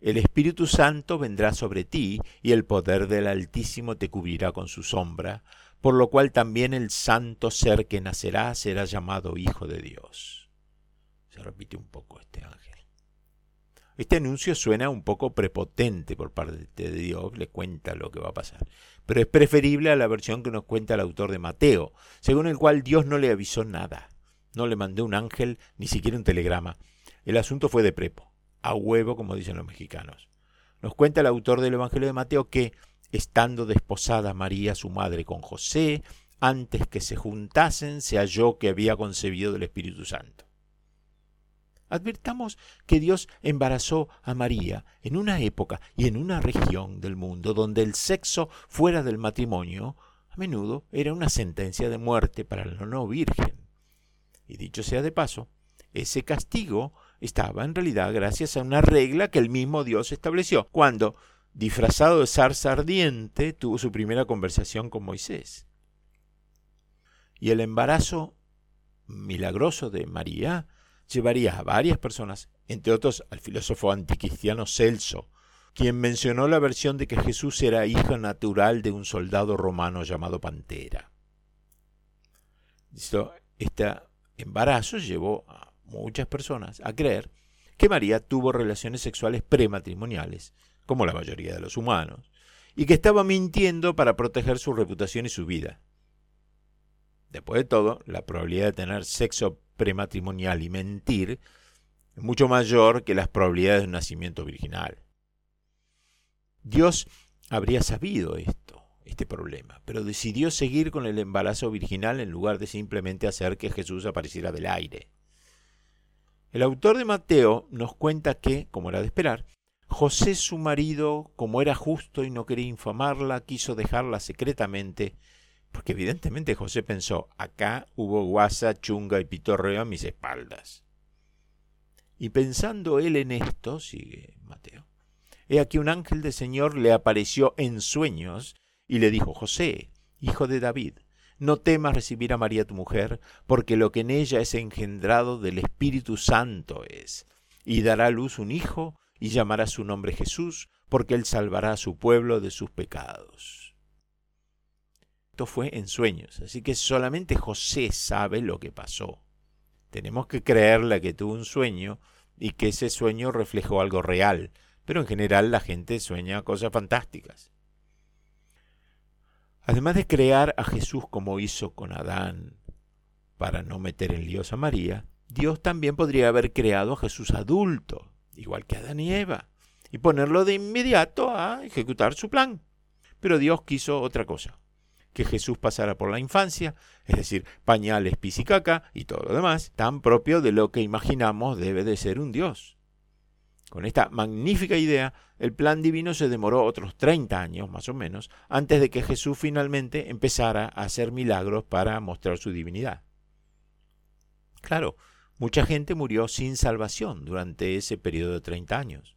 El Espíritu Santo vendrá sobre ti y el poder del Altísimo te cubrirá con su sombra, por lo cual también el santo ser que nacerá será llamado Hijo de Dios. Se repite un poco este ángel. Este anuncio suena un poco prepotente por parte de Dios, le cuenta lo que va a pasar. Pero es preferible a la versión que nos cuenta el autor de Mateo, según el cual Dios no le avisó nada. No le mandó un ángel, ni siquiera un telegrama. El asunto fue de prepo, a huevo, como dicen los mexicanos. Nos cuenta el autor del Evangelio de Mateo que, estando desposada María, su madre, con José, antes que se juntasen, se halló que había concebido del Espíritu Santo. Advirtamos que Dios embarazó a María en una época y en una región del mundo donde el sexo fuera del matrimonio a menudo era una sentencia de muerte para la no virgen. Y dicho sea de paso, ese castigo estaba en realidad gracias a una regla que el mismo Dios estableció cuando, disfrazado de zarza ardiente, tuvo su primera conversación con Moisés. Y el embarazo milagroso de María llevaría a varias personas, entre otros al filósofo anticristiano Celso, quien mencionó la versión de que Jesús era hijo natural de un soldado romano llamado Pantera. Este embarazo llevó a muchas personas a creer que María tuvo relaciones sexuales prematrimoniales, como la mayoría de los humanos, y que estaba mintiendo para proteger su reputación y su vida. Después de todo, la probabilidad de tener sexo prematrimonial y mentir es mucho mayor que las probabilidades de un nacimiento virginal. Dios habría sabido esto, este problema, pero decidió seguir con el embarazo virginal en lugar de simplemente hacer que Jesús apareciera del aire. El autor de Mateo nos cuenta que, como era de esperar, José su marido, como era justo y no quería infamarla, quiso dejarla secretamente porque evidentemente José pensó, acá hubo guasa, chunga y pitorreo a mis espaldas. Y pensando él en esto, sigue Mateo, he aquí un ángel del Señor le apareció en sueños y le dijo, José, hijo de David, no temas recibir a María tu mujer, porque lo que en ella es engendrado del Espíritu Santo es, y dará a luz un hijo, y llamará su nombre Jesús, porque él salvará a su pueblo de sus pecados. Esto fue en sueños, así que solamente José sabe lo que pasó. Tenemos que creerle que tuvo un sueño y que ese sueño reflejó algo real, pero en general la gente sueña cosas fantásticas. Además de crear a Jesús como hizo con Adán para no meter en líos a María, Dios también podría haber creado a Jesús adulto, igual que Adán y Eva, y ponerlo de inmediato a ejecutar su plan. Pero Dios quiso otra cosa que Jesús pasara por la infancia, es decir, pañales, pis y caca y todo lo demás, tan propio de lo que imaginamos debe de ser un Dios. Con esta magnífica idea, el plan divino se demoró otros 30 años, más o menos, antes de que Jesús finalmente empezara a hacer milagros para mostrar su divinidad. Claro, mucha gente murió sin salvación durante ese periodo de 30 años.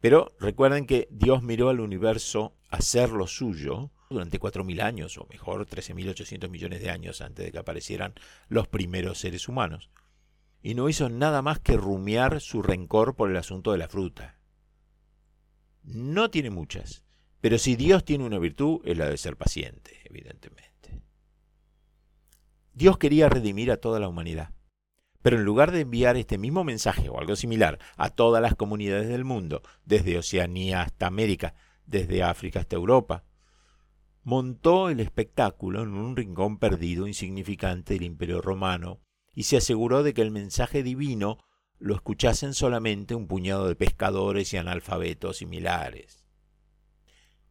Pero recuerden que Dios miró al universo hacer lo suyo durante 4.000 años, o mejor 13.800 millones de años antes de que aparecieran los primeros seres humanos y no hizo nada más que rumiar su rencor por el asunto de la fruta. No tiene muchas, pero si Dios tiene una virtud es la de ser paciente, evidentemente. Dios quería redimir a toda la humanidad, pero en lugar de enviar este mismo mensaje o algo similar a todas las comunidades del mundo, desde Oceanía hasta América, desde África hasta Europa, montó el espectáculo en un rincón perdido insignificante del Imperio Romano, y se aseguró de que el mensaje divino lo escuchasen solamente un puñado de pescadores y analfabetos similares.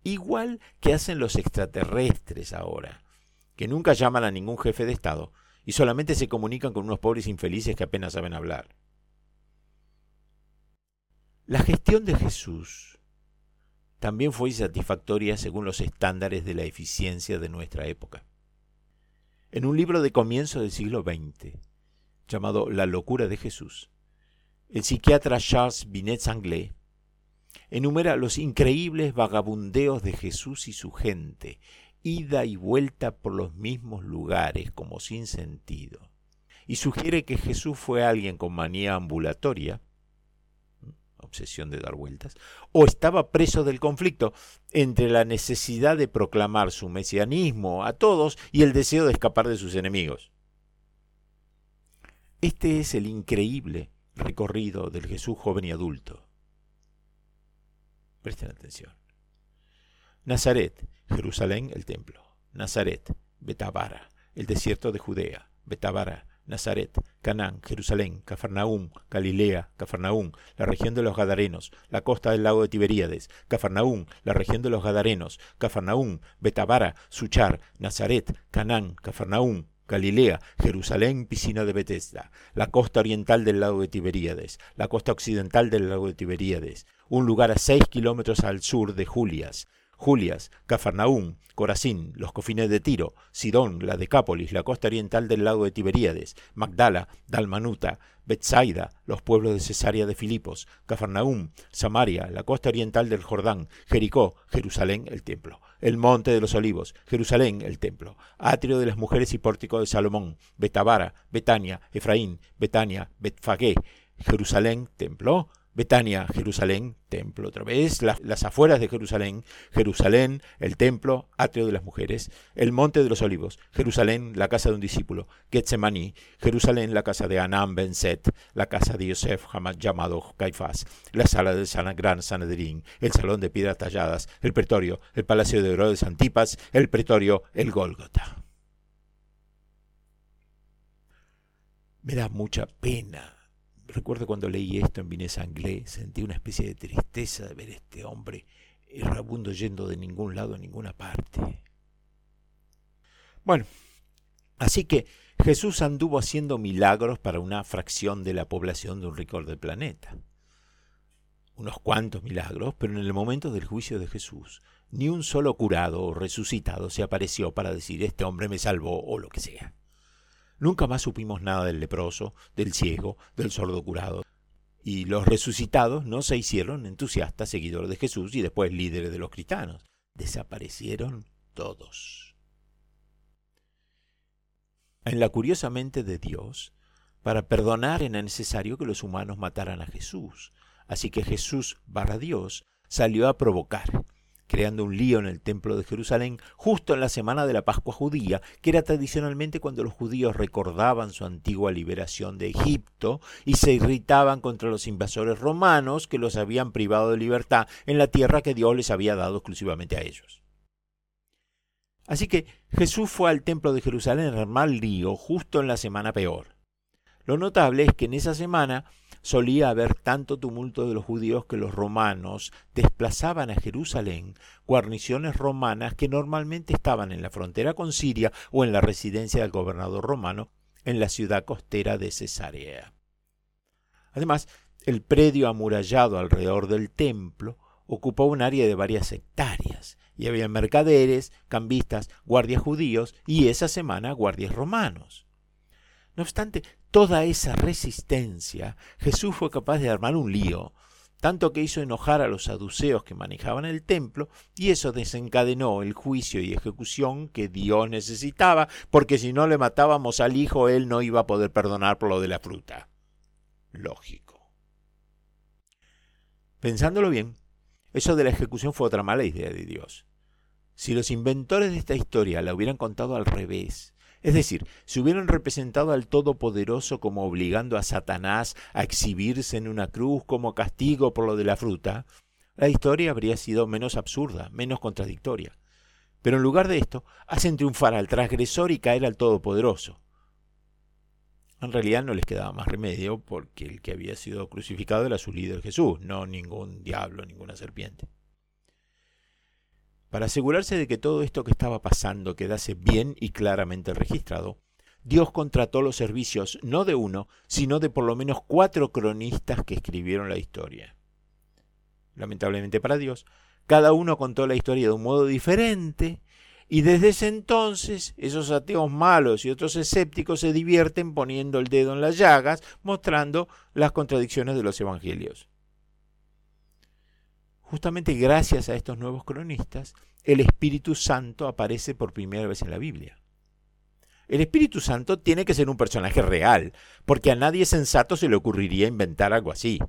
Igual que hacen los extraterrestres ahora, que nunca llaman a ningún jefe de Estado y solamente se comunican con unos pobres infelices que apenas saben hablar. La gestión de Jesús también fue insatisfactoria según los estándares de la eficiencia de nuestra época. En un libro de comienzo del siglo XX, llamado La locura de Jesús, el psiquiatra Charles Binet-Sanglé enumera los increíbles vagabundeos de Jesús y su gente, ida y vuelta por los mismos lugares como sin sentido, y sugiere que Jesús fue alguien con manía ambulatoria, obsesión de dar vueltas, o estaba preso del conflicto entre la necesidad de proclamar su mesianismo a todos y el deseo de escapar de sus enemigos. Este es el increíble recorrido del Jesús joven y adulto. Presten atención. Nazaret, Jerusalén, el templo. Nazaret, Betabara, el desierto de Judea. Betabara, Nazaret, Canaán, Jerusalén, Cafarnaúm, Galilea, Cafarnaúm, la región de los Gadarenos, la costa del lago de Tiberíades, Cafarnaúm, la región de los Gadarenos, Cafarnaúm, Betabara, Suchar, Nazaret, Canaán, Cafarnaúm, Galilea, Jerusalén, piscina de Bethesda, la costa oriental del lago de Tiberíades, la costa occidental del lago de Tiberíades, un lugar a seis kilómetros al sur de Julias, Julias, Cafarnaúm, Corazín, los cofines de Tiro, Sidón, la Decápolis, la costa oriental del lago de Tiberíades, Magdala, Dalmanuta, Betsaida, los pueblos de Cesarea de Filipos, Cafarnaúm, Samaria, la costa oriental del Jordán, Jericó, Jerusalén, el templo, el monte de los olivos, Jerusalén, el templo, atrio de las mujeres y pórtico de Salomón, Betabara, Betania, Efraín, Betania, Betfagé, Jerusalén, templo, Betania, Jerusalén, templo otra vez, las afueras de Jerusalén, Jerusalén, el templo, atrio de las mujeres, el monte de los olivos, Jerusalén, la casa de un discípulo, Getsemaní, Jerusalén, la casa de Anam Ben Set, la casa de Yosef llamado Caifás, la sala del San, Gran Sanedrín, el salón de piedras talladas, el pretorio, el palacio de Herodes Antipas, el pretorio, el Gólgota. Me da mucha pena recuerdo cuando leí esto en Vines Anglais, sentí una especie de tristeza de ver a este hombre errabundo yendo de ningún lado a ninguna parte. Bueno, así que Jesús anduvo haciendo milagros para una fracción de la población de un rico del planeta. Unos cuantos milagros, pero en el momento del juicio de Jesús, ni un solo curado o resucitado se apareció para decir este hombre me salvó o lo que sea. Nunca más supimos nada del leproso, del ciego, del sordo curado. Y los resucitados no se hicieron entusiastas seguidores de Jesús y después líderes de los cristianos. Desaparecieron todos. En la curiosa mente de Dios, para perdonar era necesario que los humanos mataran a Jesús. Así que Jesús, barra Dios, salió a provocar creando un lío en el templo de Jerusalén justo en la semana de la Pascua judía, que era tradicionalmente cuando los judíos recordaban su antigua liberación de Egipto y se irritaban contra los invasores romanos que los habían privado de libertad en la tierra que Dios les había dado exclusivamente a ellos. Así que Jesús fue al templo de Jerusalén a armar lío justo en la semana peor. Lo notable es que en esa semana solía haber tanto tumulto de los judíos que los romanos desplazaban a Jerusalén guarniciones romanas que normalmente estaban en la frontera con Siria o en la residencia del gobernador romano en la ciudad costera de Cesarea. Además, El predio amurallado alrededor del templo ocupaba un área de varias hectáreas, y había mercaderes, cambistas, guardias judíos y esa semana guardias romanos. No obstante toda esa resistencia, Jesús fue capaz de armar un lío, tanto que hizo enojar a los saduceos que manejaban el templo, y eso desencadenó el juicio y ejecución que Dios necesitaba, porque si no le matábamos al hijo, él no iba a poder perdonar por lo de la fruta. Lógico. Pensándolo bien, eso de la ejecución fue otra mala idea de Dios. Si los inventores de esta historia la hubieran contado al revés, es decir, si hubieran representado al Todopoderoso como obligando a Satanás a exhibirse en una cruz como castigo por lo de la fruta, la historia habría sido menos absurda, menos contradictoria. Pero en lugar de esto, hacen triunfar al transgresor y caer al Todopoderoso. En realidad no les quedaba más remedio porque el que había sido crucificado era su líder Jesús, no ningún diablo, ninguna serpiente. Para asegurarse de que todo esto que estaba pasando quedase bien y claramente registrado, Dios contrató los servicios no de uno, sino de por lo menos cuatro cronistas que escribieron la historia. Lamentablemente para Dios, cada uno contó la historia de un modo diferente, y desde ese entonces esos ateos malos y otros escépticos se divierten poniendo el dedo en las llagas, mostrando las contradicciones de los evangelios. Justamente gracias a estos nuevos cronistas, el Espíritu Santo aparece por primera vez en la Biblia. El Espíritu Santo tiene que ser un personaje real, porque a nadie sensato se le ocurriría inventar algo así.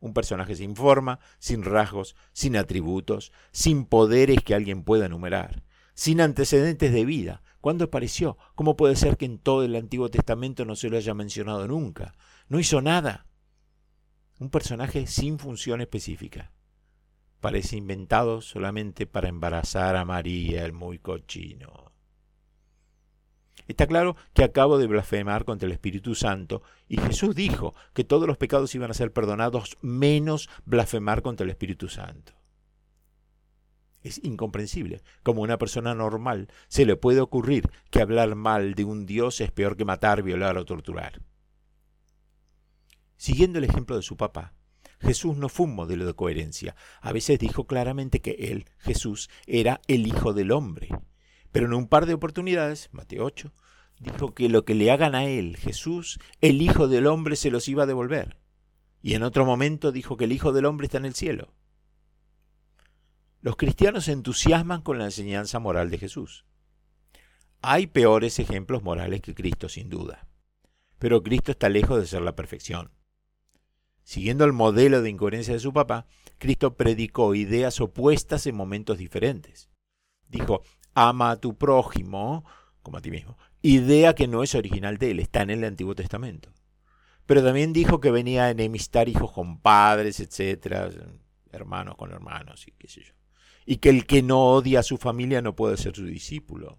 Un personaje sin forma, sin rasgos, sin atributos, sin poderes que alguien pueda enumerar, sin antecedentes de vida. ¿Cuándo apareció? ¿Cómo puede ser que en todo el Antiguo Testamento no se lo haya mencionado nunca? No hizo nada. Un personaje sin función específica parece inventado solamente para embarazar a María, el muy cochino. Está claro que acabo de blasfemar contra el Espíritu Santo y Jesús dijo que todos los pecados iban a ser perdonados menos blasfemar contra el Espíritu Santo. Es incomprensible como a una persona normal se le puede ocurrir que hablar mal de un Dios es peor que matar, violar o torturar. Siguiendo el ejemplo de su papá, Jesús no fue un modelo de coherencia. A veces dijo claramente que él, Jesús, era el Hijo del Hombre. Pero en un par de oportunidades, Mateo 8, dijo que lo que le hagan a él, Jesús, el Hijo del Hombre se los iba a devolver. Y en otro momento dijo que el Hijo del Hombre está en el cielo. Los cristianos se entusiasman con la enseñanza moral de Jesús. Hay peores ejemplos morales que Cristo, sin duda. Pero Cristo está lejos de ser la perfección. Siguiendo el modelo de incoherencia de su papá, Cristo predicó ideas opuestas en momentos diferentes. Dijo, ama a tu prójimo como a ti mismo. Idea que no es original de él, está en el Antiguo Testamento. Pero también dijo que venía a enemistar hijos con padres, etcétera, hermanos con hermanos y qué sé yo. Y que el que no odia a su familia no puede ser su discípulo.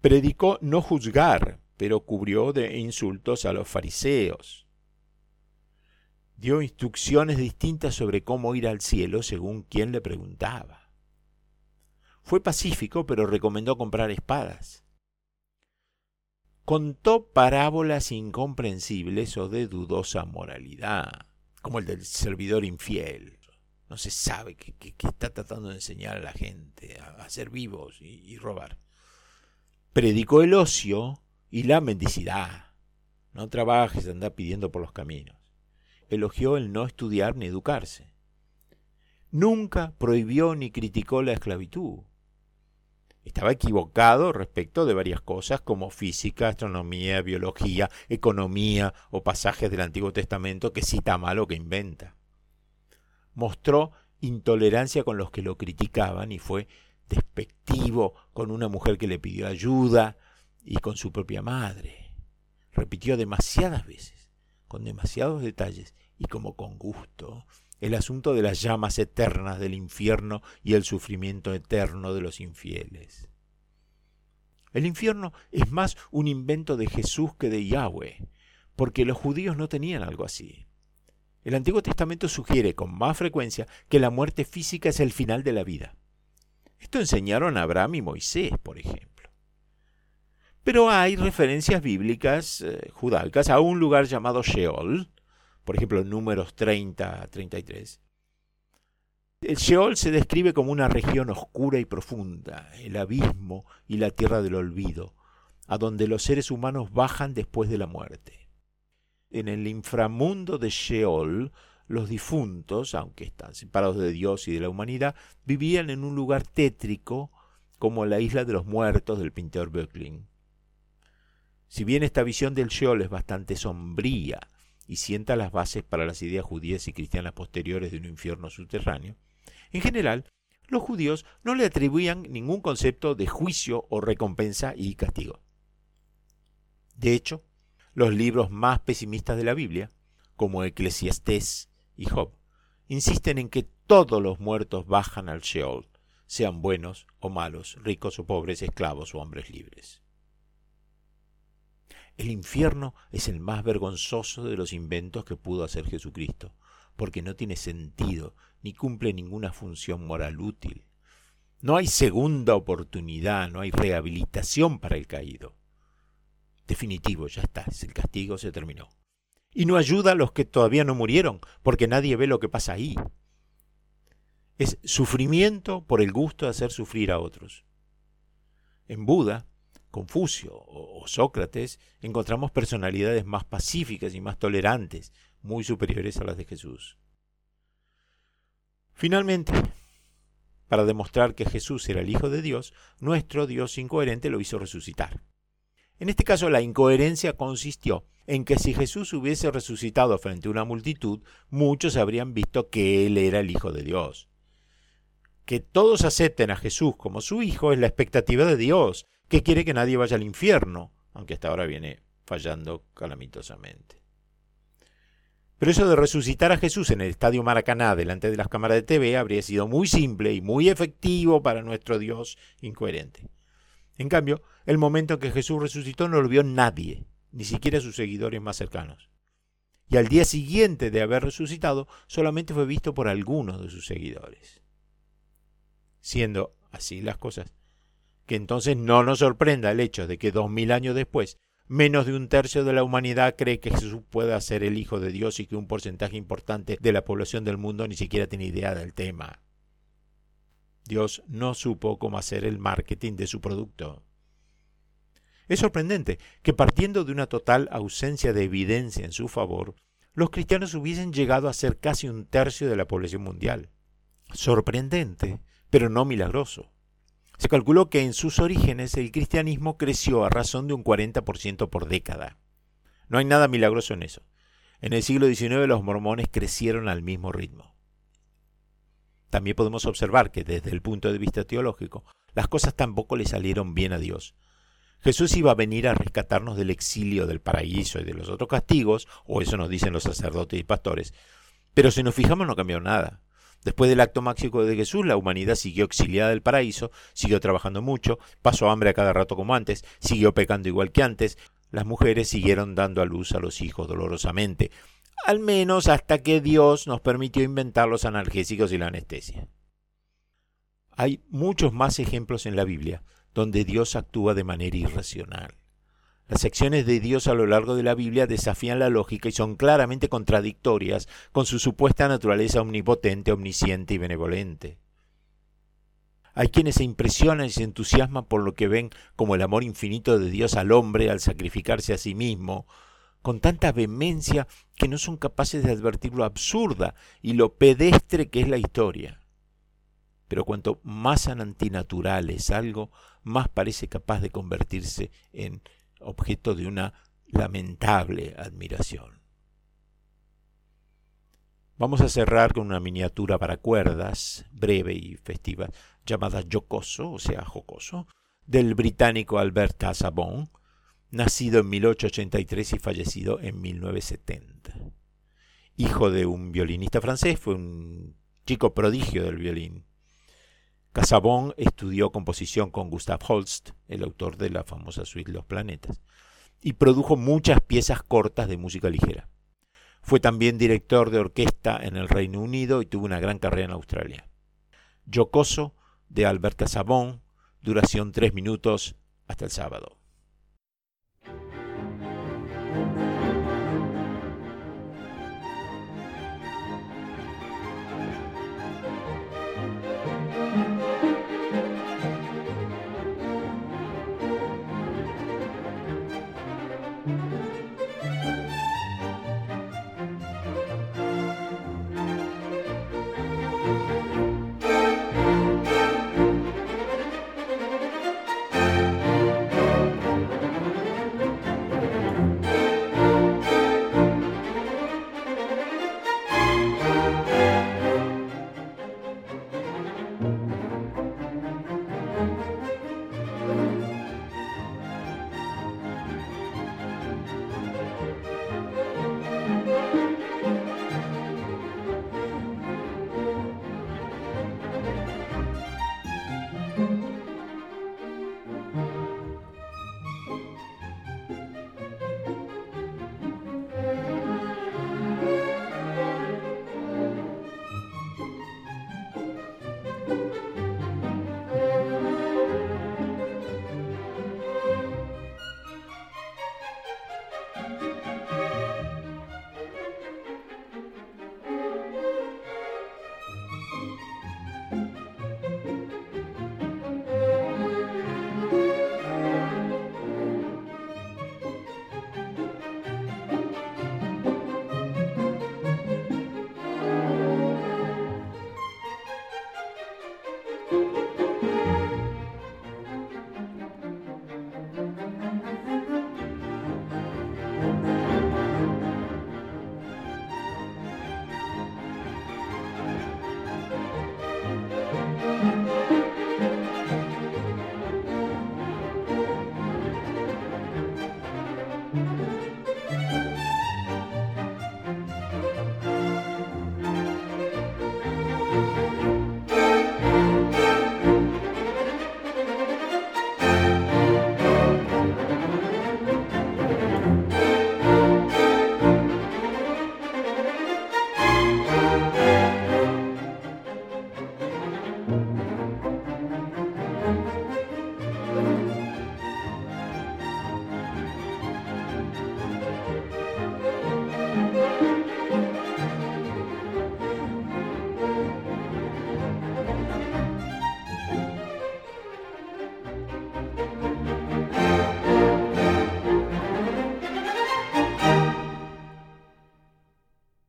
Predicó no juzgar, pero cubrió de insultos a los fariseos dio instrucciones distintas sobre cómo ir al cielo según quien le preguntaba. Fue pacífico, pero recomendó comprar espadas. Contó parábolas incomprensibles o de dudosa moralidad, como el del servidor infiel. No se sabe qué, está tratando de enseñar a la gente, a, ser vivos y, y robar. Predicó el ocio y la mendicidad. No trabajes, anda pidiendo por los caminos elogió el no estudiar ni educarse. Nunca prohibió ni criticó la esclavitud. Estaba equivocado respecto de varias cosas como física, astronomía, biología, economía o pasajes del Antiguo Testamento que cita mal o que inventa. Mostró intolerancia con los que lo criticaban y fue despectivo con una mujer que le pidió ayuda y con su propia madre. Repitió demasiadas veces con demasiados detalles y como con gusto, el asunto de las llamas eternas del infierno y el sufrimiento eterno de los infieles. El infierno es más un invento de Jesús que de Yahweh, porque los judíos no tenían algo así. El Antiguo Testamento sugiere con más frecuencia que la muerte física es el final de la vida. Esto enseñaron a Abraham y Moisés, por ejemplo. Pero hay referencias bíblicas eh, judaicas a un lugar llamado Sheol, por ejemplo números 30 a 33. El Sheol se describe como una región oscura y profunda, el abismo y la tierra del olvido, a donde los seres humanos bajan después de la muerte. En el inframundo de Sheol, los difuntos, aunque están separados de Dios y de la humanidad, vivían en un lugar tétrico como la isla de los muertos del pintor Böcklin. Si bien esta visión del Sheol es bastante sombría y sienta las bases para las ideas judías y cristianas posteriores de un infierno subterráneo, en general, los judíos no le atribuían ningún concepto de juicio o recompensa y castigo. De hecho, los libros más pesimistas de la Biblia, como Eclesiastés y Job, insisten en que todos los muertos bajan al Sheol, sean buenos o malos, ricos o pobres, esclavos o hombres libres. El infierno es el más vergonzoso de los inventos que pudo hacer Jesucristo, porque no tiene sentido ni cumple ninguna función moral útil. No hay segunda oportunidad, no hay rehabilitación para el caído. Definitivo, ya está, el castigo se terminó. Y no ayuda a los que todavía no murieron, porque nadie ve lo que pasa ahí. Es sufrimiento por el gusto de hacer sufrir a otros. En Buda, Confucio o Sócrates encontramos personalidades más pacíficas y más tolerantes, muy superiores a las de Jesús. Finalmente, para demostrar que Jesús era el Hijo de Dios, nuestro Dios incoherente lo hizo resucitar. En este caso, la incoherencia consistió en que si Jesús hubiese resucitado frente a una multitud, muchos habrían visto que Él era el Hijo de Dios. Que todos acepten a Jesús como su Hijo es la expectativa de Dios, que quiere que nadie vaya al infierno, aunque hasta ahora viene fallando calamitosamente. Pero eso de resucitar a Jesús en el Estadio Maracaná delante de las cámaras de TV habría sido muy simple y muy efectivo para nuestro Dios incoherente. En cambio, el momento en que Jesús resucitó no lo vio nadie, ni siquiera sus seguidores más cercanos. Y al día siguiente de haber resucitado, solamente fue visto por algunos de sus seguidores. Siendo así las cosas, que entonces no nos sorprenda el hecho de que dos mil años después menos de un tercio de la humanidad cree que Jesús pueda ser el Hijo de Dios y que un porcentaje importante de la población del mundo ni siquiera tiene idea del tema. Dios no supo cómo hacer el marketing de su producto. Es sorprendente que partiendo de una total ausencia de evidencia en su favor, los cristianos hubiesen llegado a ser casi un tercio de la población mundial. Sorprendente, pero no milagroso. Se calculó que en sus orígenes el cristianismo creció a razón de un 40% por década. No hay nada milagroso en eso. En el siglo XIX los mormones crecieron al mismo ritmo. También podemos observar que desde el punto de vista teológico, las cosas tampoco le salieron bien a Dios. Jesús iba a venir a rescatarnos del exilio, del paraíso y de los otros castigos, o eso nos dicen los sacerdotes y pastores, pero si nos fijamos no cambió nada. Después del acto máxico de Jesús, la humanidad siguió exiliada del paraíso, siguió trabajando mucho, pasó hambre a cada rato como antes, siguió pecando igual que antes, las mujeres siguieron dando a luz a los hijos dolorosamente, al menos hasta que Dios nos permitió inventar los analgésicos y la anestesia. Hay muchos más ejemplos en la Biblia donde Dios actúa de manera irracional. Las acciones de Dios a lo largo de la Biblia desafían la lógica y son claramente contradictorias con su supuesta naturaleza omnipotente, omnisciente y benevolente. Hay quienes se impresionan y se entusiasman por lo que ven como el amor infinito de Dios al hombre al sacrificarse a sí mismo, con tanta vehemencia que no son capaces de advertir lo absurda y lo pedestre que es la historia. Pero cuanto más antinatural es algo, más parece capaz de convertirse en objeto de una lamentable admiración. Vamos a cerrar con una miniatura para cuerdas, breve y festiva, llamada Jocoso, o sea, jocoso, del británico Albert Casaubon, nacido en 1883 y fallecido en 1970. Hijo de un violinista francés, fue un chico prodigio del violín. Casabón estudió composición con Gustav Holst, el autor de la famosa suite Los Planetas, y produjo muchas piezas cortas de música ligera. Fue también director de orquesta en el Reino Unido y tuvo una gran carrera en Australia. Jocoso, de Albert Casabón, duración tres minutos, hasta el sábado.